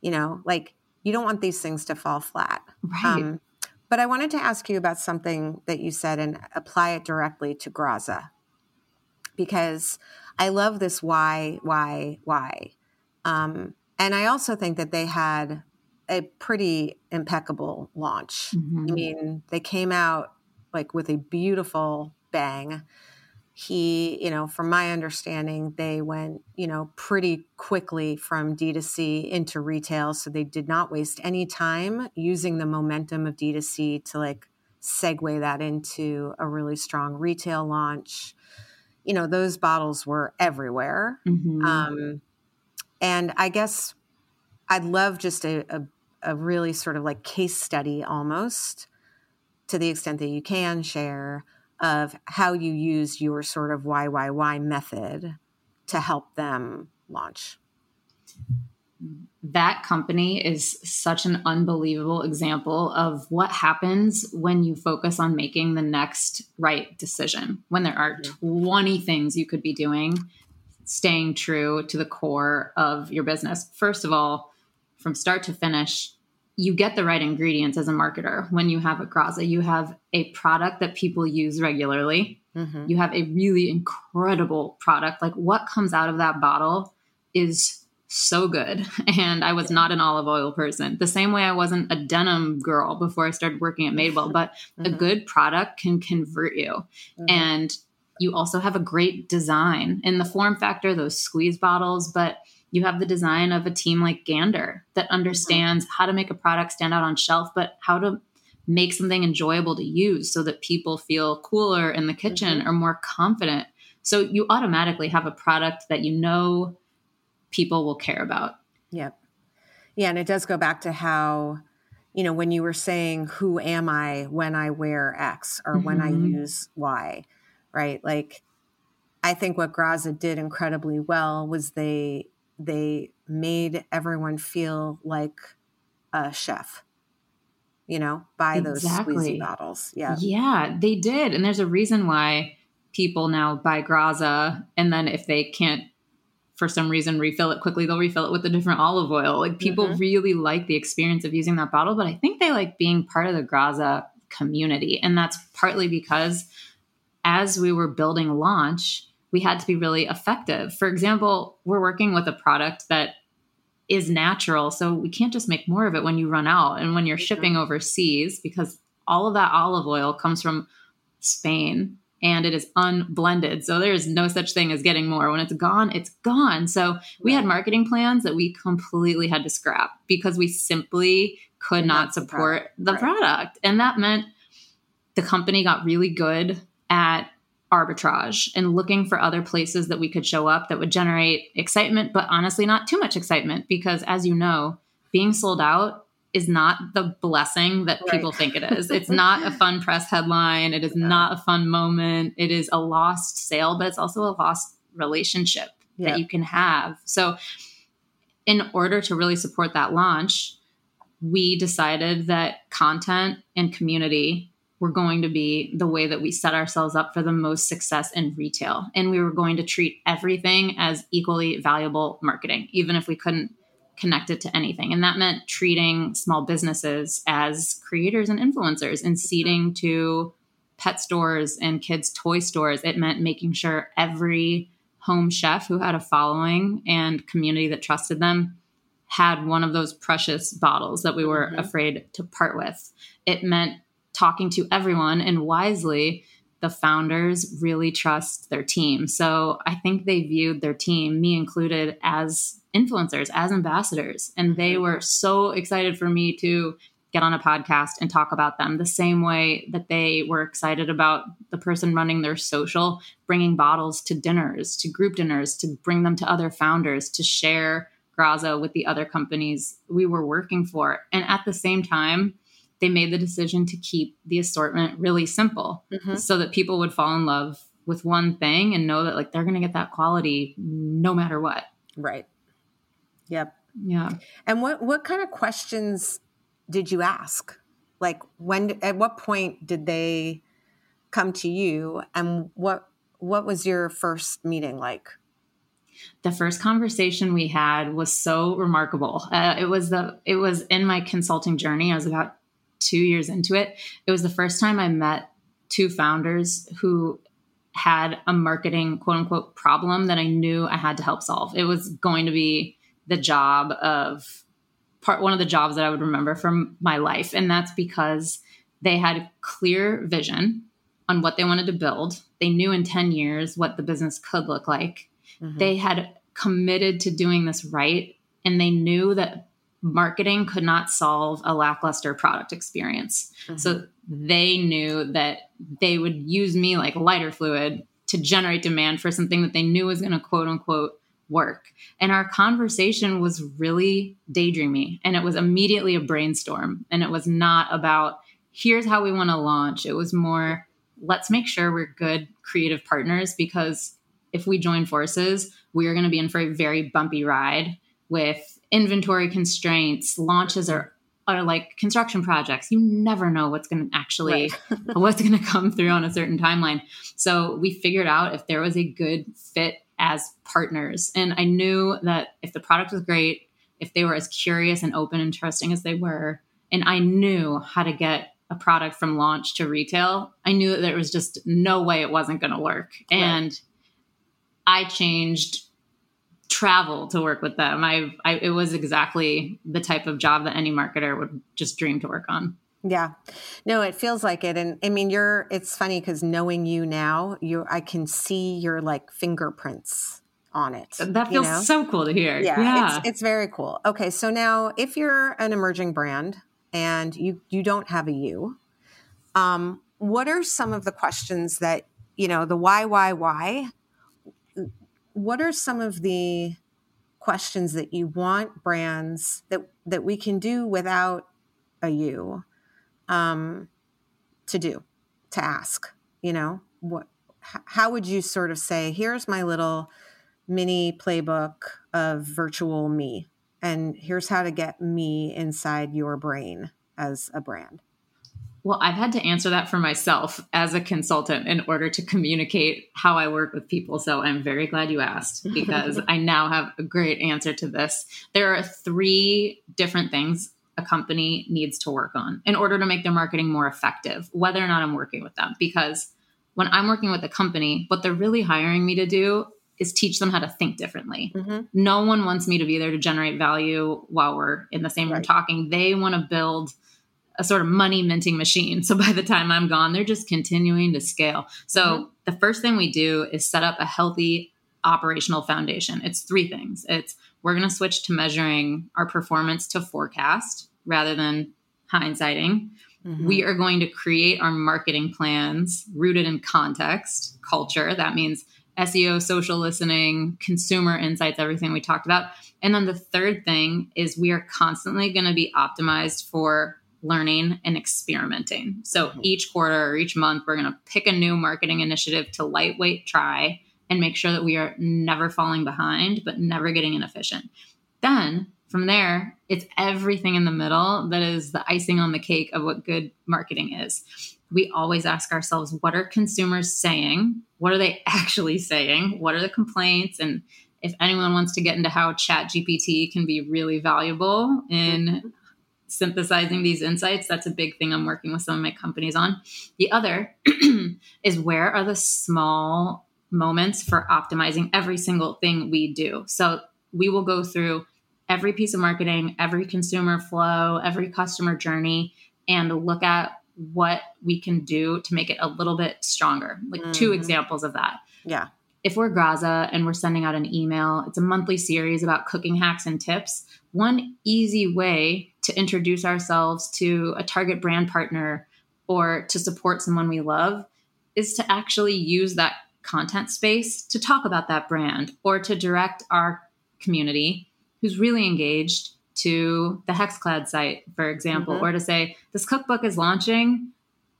You know, like you don't want these things to fall flat. Right. Um, but I wanted to ask you about something that you said and apply it directly to Graza. Because I love this why, why, why. Um, and I also think that they had a pretty impeccable launch. Mm-hmm. I mean, they came out like with a beautiful bang. He, you know, from my understanding, they went, you know, pretty quickly from D2C into retail. So they did not waste any time using the momentum of D2C to like segue that into a really strong retail launch. You know, those bottles were everywhere. Mm-hmm. Um, and I guess I'd love just a, a, a really sort of like case study almost to the extent that you can share of how you use your sort of YYY method to help them launch. That company is such an unbelievable example of what happens when you focus on making the next right decision. When there are mm-hmm. 20 things you could be doing, staying true to the core of your business. First of all, from start to finish, you get the right ingredients as a marketer when you have a Graza. You have a product that people use regularly. Mm-hmm. You have a really incredible product. Like what comes out of that bottle is so good. And I was not an olive oil person. The same way I wasn't a denim girl before I started working at Madewell, but mm-hmm. a good product can convert you. Mm-hmm. And you also have a great design in the form factor, those squeeze bottles, but you have the design of a team like Gander that understands how to make a product stand out on shelf, but how to make something enjoyable to use so that people feel cooler in the kitchen mm-hmm. or more confident. So you automatically have a product that you know people will care about. Yep. Yeah. And it does go back to how, you know, when you were saying, who am I when I wear X or mm-hmm. when I mm-hmm. use Y, right? Like, I think what Graza did incredibly well was they they made everyone feel like a chef you know by exactly. those squeezy bottles. Yeah. Yeah they did. And there's a reason why people now buy graza and then if they can't for some reason refill it quickly they'll refill it with a different olive oil. Like people mm-hmm. really like the experience of using that bottle but i think they like being part of the graza community. And that's partly because as we were building launch we had to be really effective. For example, we're working with a product that is natural. So we can't just make more of it when you run out and when you're shipping overseas because all of that olive oil comes from Spain and it is unblended. So there is no such thing as getting more. When it's gone, it's gone. So we had marketing plans that we completely had to scrap because we simply could And not that's the support product. the Right. product. And that meant the company got really good at arbitrage and looking for other places that we could show up that would generate excitement, but honestly, not too much excitement because, as you know, being sold out is not the blessing that Right. people think it is. It's not a fun press headline. It is not a fun moment. It is a lost sale, but it's also a lost relationship that you can have. So, in order to really support that launch, we decided that content and community were going to be the way that we set ourselves up for the most success in retail. And we were going to treat everything as equally valuable marketing, even if we couldn't connect it to anything. And that meant treating small businesses as creators and influencers and seeding to pet stores and kids' toy stores. It meant making sure every home chef who had a following and community that trusted them had one of those precious bottles that we were Mhm. afraid to part with. It meant talking to everyone and wisely the founders really trust their team. So I think they viewed their team, me included, as influencers, as ambassadors. And they mm-hmm. were so excited for me to get on a podcast and talk about them the same way that they were excited about the person running their social, bringing bottles to dinners, to group dinners, to bring them to other founders, to share Graza with the other companies we were working for. And at the same time, they made the decision to keep the assortment really simple Mhm. so that people would fall in love with one thing and know that like they're going to get that quality no matter what. Right. Yep. Yeah. And what what kind of questions did you ask? Like when at what point did they come to you and what what was your first meeting like? the first conversation we had was so remarkable. Uh, it was the it was in my consulting journey. I was about two years into it. It was the first time I met two founders who had a marketing quote unquote problem that I knew I had to help solve. It was going to be the job of part one of the jobs that I would remember from my life, and that's because they had clear vision on what they wanted to build. They knew in 10 years what the business could look like Mhm. they had committed to doing this right and they knew that marketing could not solve a lackluster product experience. Mhm. so they knew that they would use me like lighter fluid to generate demand for something that they knew was going to quote unquote work. And our conversation was really daydreamy and it was immediately a brainstorm and it was not about here's how we want to launch. It was more let's make sure we're good creative partners because if we join forces, we are going to be in for a very bumpy ride with inventory constraints. Launches are are like construction projects. You never know what's going to actually what's going to come through on a certain timeline. So we figured out if there was a good fit as partners, and I knew that if the product was great, if they were as curious and open and trusting as they were, and I knew how to get a product from launch to retail, I knew that there was just no way it wasn't going to work. Right. And I changed travel to work with them. I, I it was exactly the type of job that any marketer would just dream to work on. Yeah. No, it feels like it. And I mean, you're, it's funny because knowing you now, you, I can see your like fingerprints on it. That you feels know? so cool to hear. yeah, Yeah. It's, it's very cool. Okay. So now if you're an emerging brand and you, you don't have a you, um, what are some of the questions that, you know, the why, why, why, what are some of the questions that you want brands that, that we can do without a you? um, to do, to ask. You know, what? How would you sort of say, "Here's my little mini playbook of virtual me, and here's how to get me inside your brain as a brand." Well, I've had to answer that for myself as a consultant in order to communicate how I work with people. So I'm very glad you asked because I now have a great answer to this. There are three different things a company needs to work on in order to make their marketing more effective, whether or not I'm working with them. Because when I'm working with a company, what they're really hiring me to do is teach them how to think differently. Mm-hmm. No one wants me to be there to generate value while we're in the same room right. talking. They want to build a sort of money minting machine. So by the time I'm gone, they're just continuing to scale. So mm-hmm. the first thing we do is set up a healthy operational foundation. It's three things. It's we're going to switch to measuring our performance to forecast rather than hindsighting. Mm-hmm. We are going to create our marketing plans rooted in context, culture. That means SEO, social listening, consumer insights, everything we talked about. And then the third thing is we are constantly going to be optimized for learning and experimenting. So mm-hmm. each quarter or each month, we're going to pick a new marketing initiative to lightweight try and make sure that we are never falling behind, but never getting inefficient. Then from there, it's everything in the middle that is the icing on the cake of what good marketing is. We always ask ourselves, what are consumers saying? What are they actually saying? What are the complaints? And if anyone wants to get into how chat gpt can be really valuable in mm-hmm synthesizing these insights. That's a big thing I'm working with some of my companies on. The other is where are the small moments for optimizing every single thing we do. So we will go through every piece of marketing, every consumer flow, every customer journey, and look at what we can do to make it a little bit stronger. Like mm-hmm. two examples of that. Yeah if we're Graza and we're sending out an email, it's a monthly series about cooking hacks and tips. One easy way to introduce ourselves to a target brand partner or to support someone we love is to actually use that content space to talk about that brand or to direct our community who's really engaged to the Hexclad site, for example, mm-hmm. or to say, this cookbook is launching.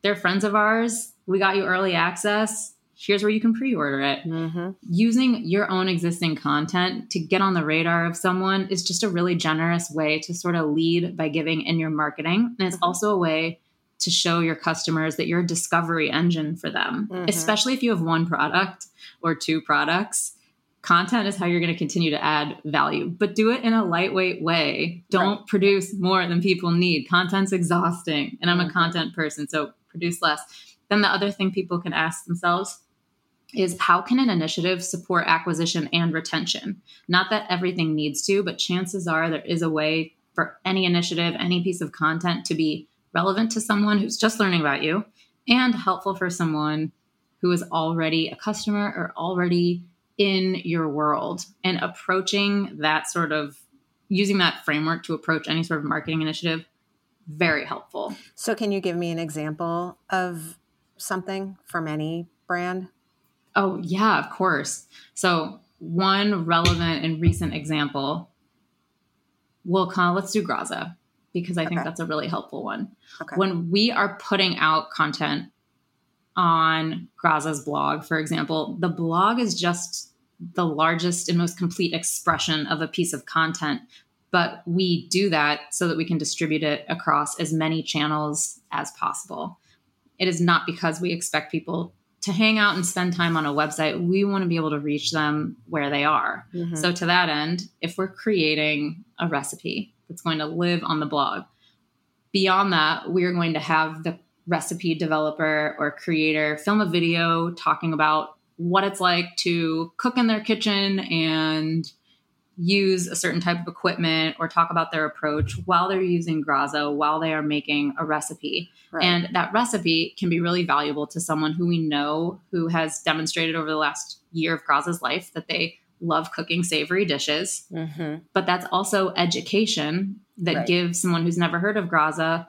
They're friends of ours. We got you early access here's where you can pre-order it mm-hmm. using your own existing content to get on the radar of someone is just a really generous way to sort of lead by giving in your marketing and it's mm-hmm. also a way to show your customers that you're a discovery engine for them mm-hmm. especially if you have one product or two products content is how you're going to continue to add value but do it in a lightweight way don't right. produce more than people need content's exhausting and i'm a mm-hmm. content person so produce less then the other thing people can ask themselves is how can an initiative support acquisition and retention? Not that everything needs to, but chances are there is a way for any initiative, any piece of content to be relevant to someone who's just learning about you and helpful for someone who is already a customer or already in your world and approaching that sort of using that framework to approach any sort of marketing initiative very helpful. So can you give me an example of something from any brand? Oh, yeah, of course. So, one relevant and recent example, we'll of let's do Graza because I okay. think that's a really helpful one. Okay. When we are putting out content on Graza's blog, for example, the blog is just the largest and most complete expression of a piece of content. But we do that so that we can distribute it across as many channels as possible. It is not because we expect people to hang out and spend time on a website, we want to be able to reach them where they are. Mm-hmm. So, to that end, if we're creating a recipe that's going to live on the blog, beyond that, we are going to have the recipe developer or creator film a video talking about what it's like to cook in their kitchen and use a certain type of equipment or talk about their approach while they're using Graza, while they are making a recipe. Right. And that recipe can be really valuable to someone who we know who has demonstrated over the last year of Graza's life that they love cooking savory dishes. Mm-hmm. But that's also education that right. gives someone who's never heard of Graza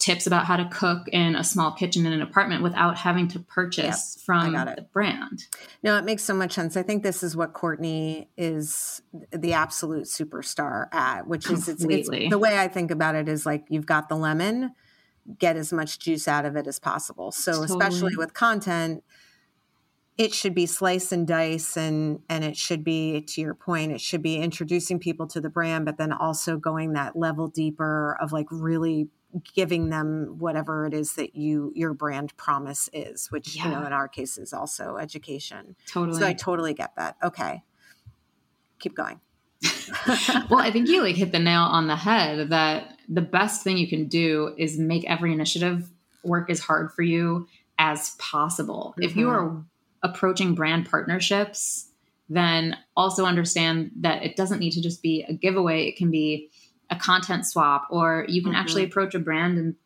tips about how to cook in a small kitchen in an apartment without having to purchase yep, from the brand. No, it makes so much sense. I think this is what Courtney is the absolute superstar at, which is it's, it's, the way I think about it is like you've got the lemon, get as much juice out of it as possible. So totally. especially with content, it should be slice and dice and and it should be to your point it should be introducing people to the brand but then also going that level deeper of like really giving them whatever it is that you your brand promise is which yeah. you know in our case is also education totally so i totally get that okay keep going well i think you like hit the nail on the head that the best thing you can do is make every initiative work as hard for you as possible mm-hmm. if you mm-hmm. are approaching brand partnerships, then also understand that it doesn't need to just be a giveaway. It can be a content swap, or you can mm-hmm. actually approach a brand and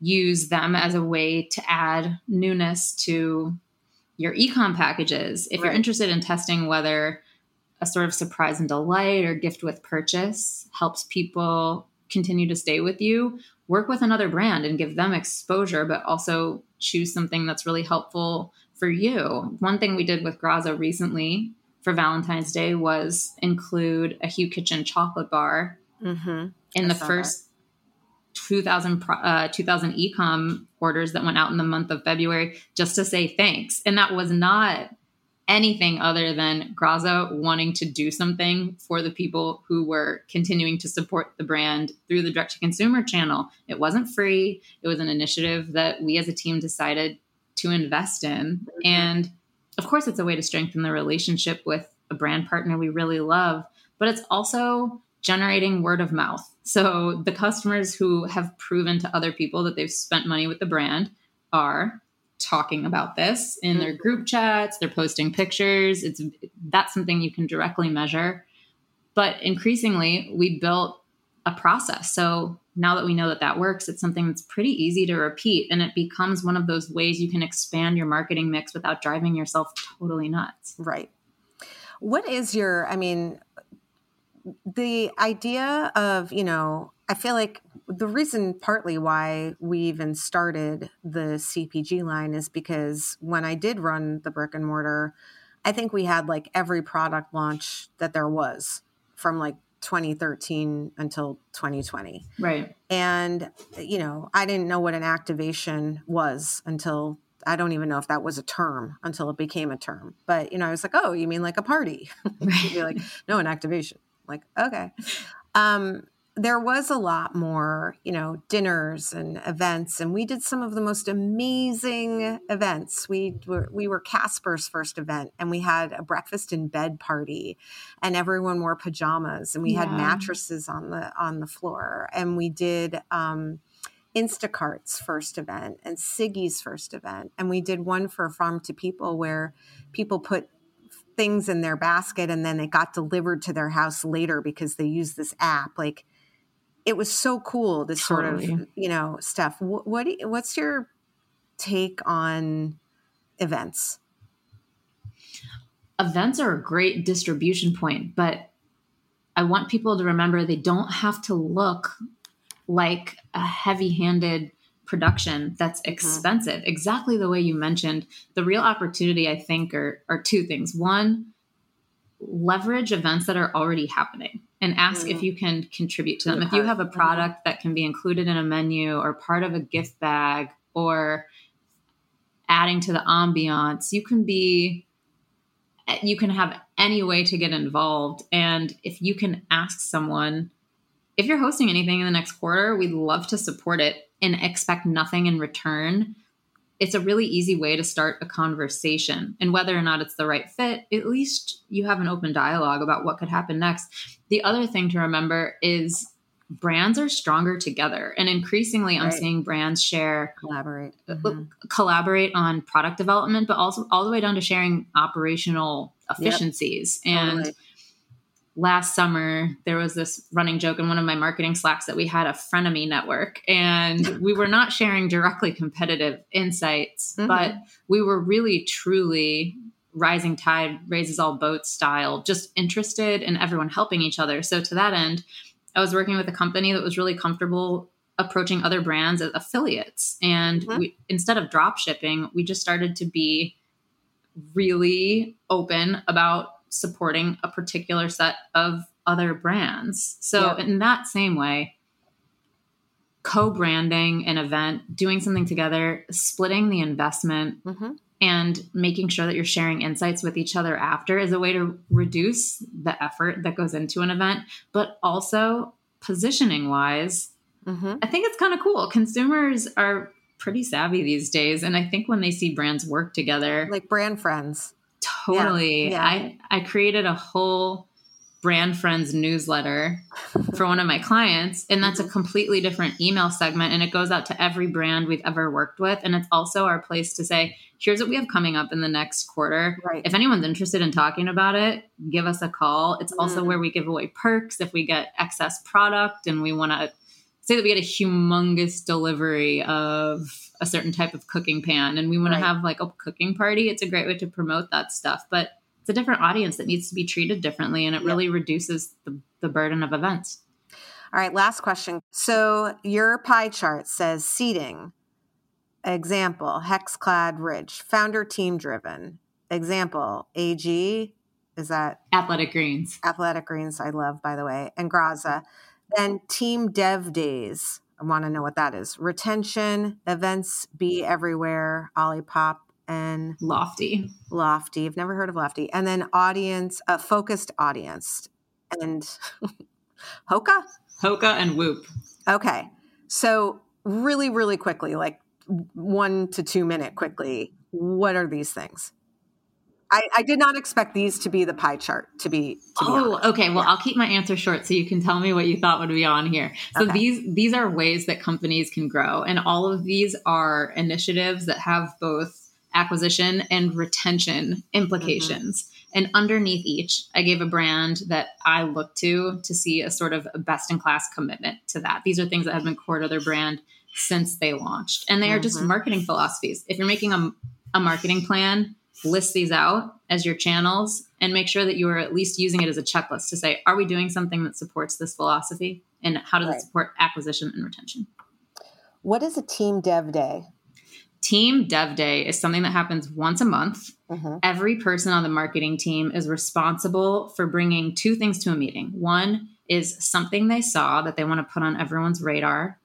use them as a way to add newness to your ecom packages. If right. you're interested in testing whether a sort of surprise and delight or gift with purchase helps people continue to stay with you, work with another brand and give them exposure, but also choose something that's really helpful for you. One thing we did with Graza recently for Valentine's Day was include a Hu Kitchen chocolate bar mm-hmm. in I the first 2000, uh, 2000 ecom orders that went out in the month of February just to say thanks. And that was not anything other than Graza wanting to do something for the people who were continuing to support the brand through the direct to consumer channel. It wasn't free, it was an initiative that we as a team decided to invest in. Mm-hmm. And of course, it's a way to strengthen the relationship with a brand partner we really love, but it's also generating word of mouth. So the customers who have proven to other people that they've spent money with the brand are talking about this in their group chats, they're posting pictures. It's that's something you can directly measure. But increasingly, we built a process. So now that we know that that works, it's something that's pretty easy to repeat and it becomes one of those ways you can expand your marketing mix without driving yourself totally nuts. Right. What is your I mean the idea of, you know, I feel like the reason partly why we even started the CPG line is because when I did run the brick and mortar, I think we had like every product launch that there was from like 2013 until 2020. Right. And, you know, I didn't know what an activation was until I don't even know if that was a term until it became a term. But, you know, I was like, oh, you mean like a party? You'd be like, no, an activation. Like, okay. Um, there was a lot more, you know, dinners and events, and we did some of the most amazing events. We were we were Casper's first event, and we had a breakfast in bed party, and everyone wore pajamas, and we yeah. had mattresses on the on the floor, and we did. Um, Instacart's first event and Siggi's first event. And we did one for Farm to People where people put things in their basket and then it got delivered to their house later because they use this app. Like it was so cool this totally. sort of you know stuff what, what you, what's your take on events events are a great distribution point but i want people to remember they don't have to look like a heavy-handed production that's mm-hmm. expensive mm-hmm. exactly the way you mentioned the real opportunity i think are, are two things one leverage events that are already happening and ask mm. if you can contribute to them. if you have a product mm-hmm. that can be included in a menu or part of a gift bag or adding to the ambiance, you can be you can have any way to get involved and if you can ask someone if you're hosting anything in the next quarter, we'd love to support it and expect nothing in return it's a really easy way to start a conversation. And whether or not it's the right fit, at least you have an open dialogue about what could happen next. The other thing to remember is brands are stronger together and increasingly right. i'm seeing brands share collaborate uh, mm-hmm. collaborate on product development but also all the way down to sharing operational efficiencies yep. and totally last summer there was this running joke in one of my marketing slacks that we had a frenemy network and we were not sharing directly competitive insights mm-hmm. but we were really truly rising tide raises all boats style just interested in everyone helping each other so to that end i was working with a company that was really comfortable approaching other brands as affiliates and mm-hmm. we, instead of drop shipping we just started to be really open about supporting a particular set of other brands. So, in that same way, co branding an event, doing something together, splitting the investment, mm-hmm. and making sure that you're sharing insights with each other after is a way to reduce the effort that goes into an event, but also positioning wise. Mm-hmm. I think it's kind of cool. Consumers are pretty savvy these days. And I think when they see brands work together, like brand friends, Totally. Yeah. I, I created a whole brand friends newsletter for one of my clients and that's a completely different email segment and it goes out to every brand we've ever worked with and it's also our place to say here's what we have coming up in the next quarter Right. if anyone's interested in talking about it give us a call it's also Mm. where we give away perks if we get excess product and we want to say that we get a humongous delivery of a certain type of cooking pan and we want Right. to have like a cooking party it's a great way to promote that stuff but it's a different audience that needs to be treated differently and it Yeah. really reduces the, the burden of events All right, last question. So your pie chart says seating. Example, Hexclad Ridge, founder team driven. Example, AG, is that athletic greens Athletic Greens, I love, by the way, and Graza. Then team dev days. I want to know what that is. Retention, events, be everywhere, Olipop, and lofty Lofty. I've never heard of Lofty. And then audience, a focused audience. And Hoka? hoka and whoop Okay. So, really, really quickly, like one to two minute quickly, what are these things? I, I did not expect these to be the pie chart, to be, to be oh honest. okay. Well i'll keep my answer short so you can tell me what you thought would be on here. So Okay. these these are ways that companies can grow and all of these are initiatives that have both acquisition and retention implications. And underneath each i gave a brand that i look to to see a sort of best in class commitment to that. These are things that have been core to their brand since they launched. And they are just Mhm. marketing philosophies. If you're making a, a marketing plan list these out as your channels and make sure that you are at least using it as a checklist to say, are we doing something that supports this philosophy? And how does Right. it support acquisition and retention? What is a team dev day? Team Dev Day is something that happens once a month. Mhm. Every person on the marketing team is responsible for bringing two things to a meeting. One is something they saw that they want to put on everyone's radar,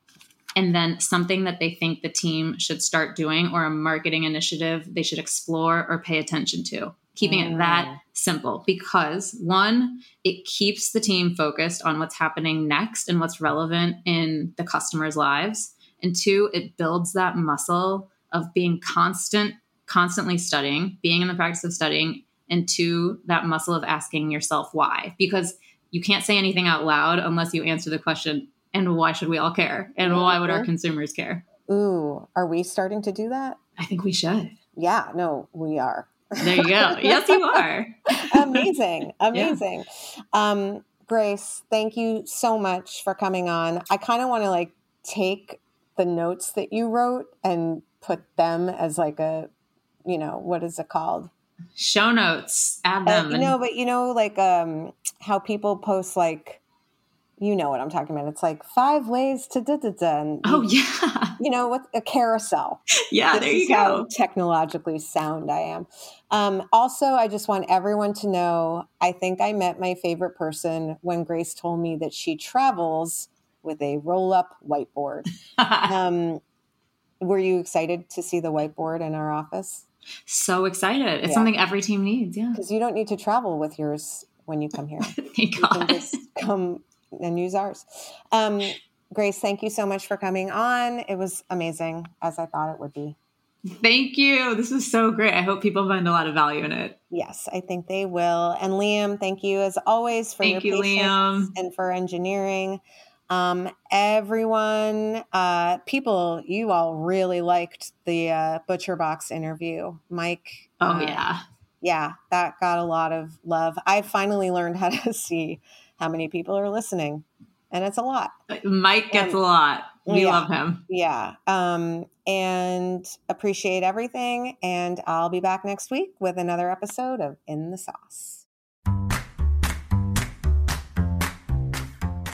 and then something that they think the team should start doing or a marketing initiative they should explore or pay attention to. Keeping it that Mm. simple because one, it keeps the team focused on what's happening next and what's relevant in the customers' lives. And two, it builds that muscle of being constant, constantly studying, being in the practice of studying, and two, that muscle of asking yourself why. Because you can't say anything out loud unless you answer the question, and why should we all care? And why would our Mhm. consumers care? Ooh, are we starting to do that? I think we should. Yeah, no, we are. There you go. yes, you are. amazing, amazing. Um, Grace, thank you so much for coming on. I kind of want to like take the notes that you wrote and put them as like a, you know, what is it called? Show notes, add Uh, them. you and- know, but you know, like um, how people post like, you know what I'm talking about. It's like five ways to da da da. And oh, yeah. you know, with a carousel. Yeah, this there you how go. technologically sound I am. Um, also, I just want everyone to know I think I met my favorite person when Grace told me that she travels with a roll up whiteboard. Um, were you excited to see the whiteboard in our office? so excited. It's Yeah. something every team needs. Yeah. Because you don't need to travel with yours when you come here. Thank You can God. just come and use ours. Um, Grace, thank you so much for coming on. It was amazing, as I thought it would be. Thank you. This is so great. I hope people find a lot of value in it. Yes, I think they will. And Liam, thank you as always for Thank your you, patience Liam. and for engineering. Um, everyone, uh, people, you all really liked the uh, Butcher Box interview. Mike. Oh, uh, yeah. Yeah, that got a lot of love. I finally learned how to see how many people are listening, and it's a lot. Mike gets Um, a lot. We yeah. love him. Yeah. Um, and appreciate everything. And I'll be back next week with another episode of In the Sauce.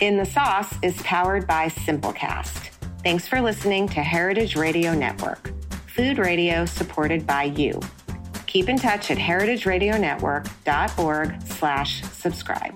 In the Sauce is powered by Simplecast. Thanks for listening to Heritage Radio Network, food radio supported by you. Keep in touch at heritageradionetwork.org slash subscribe.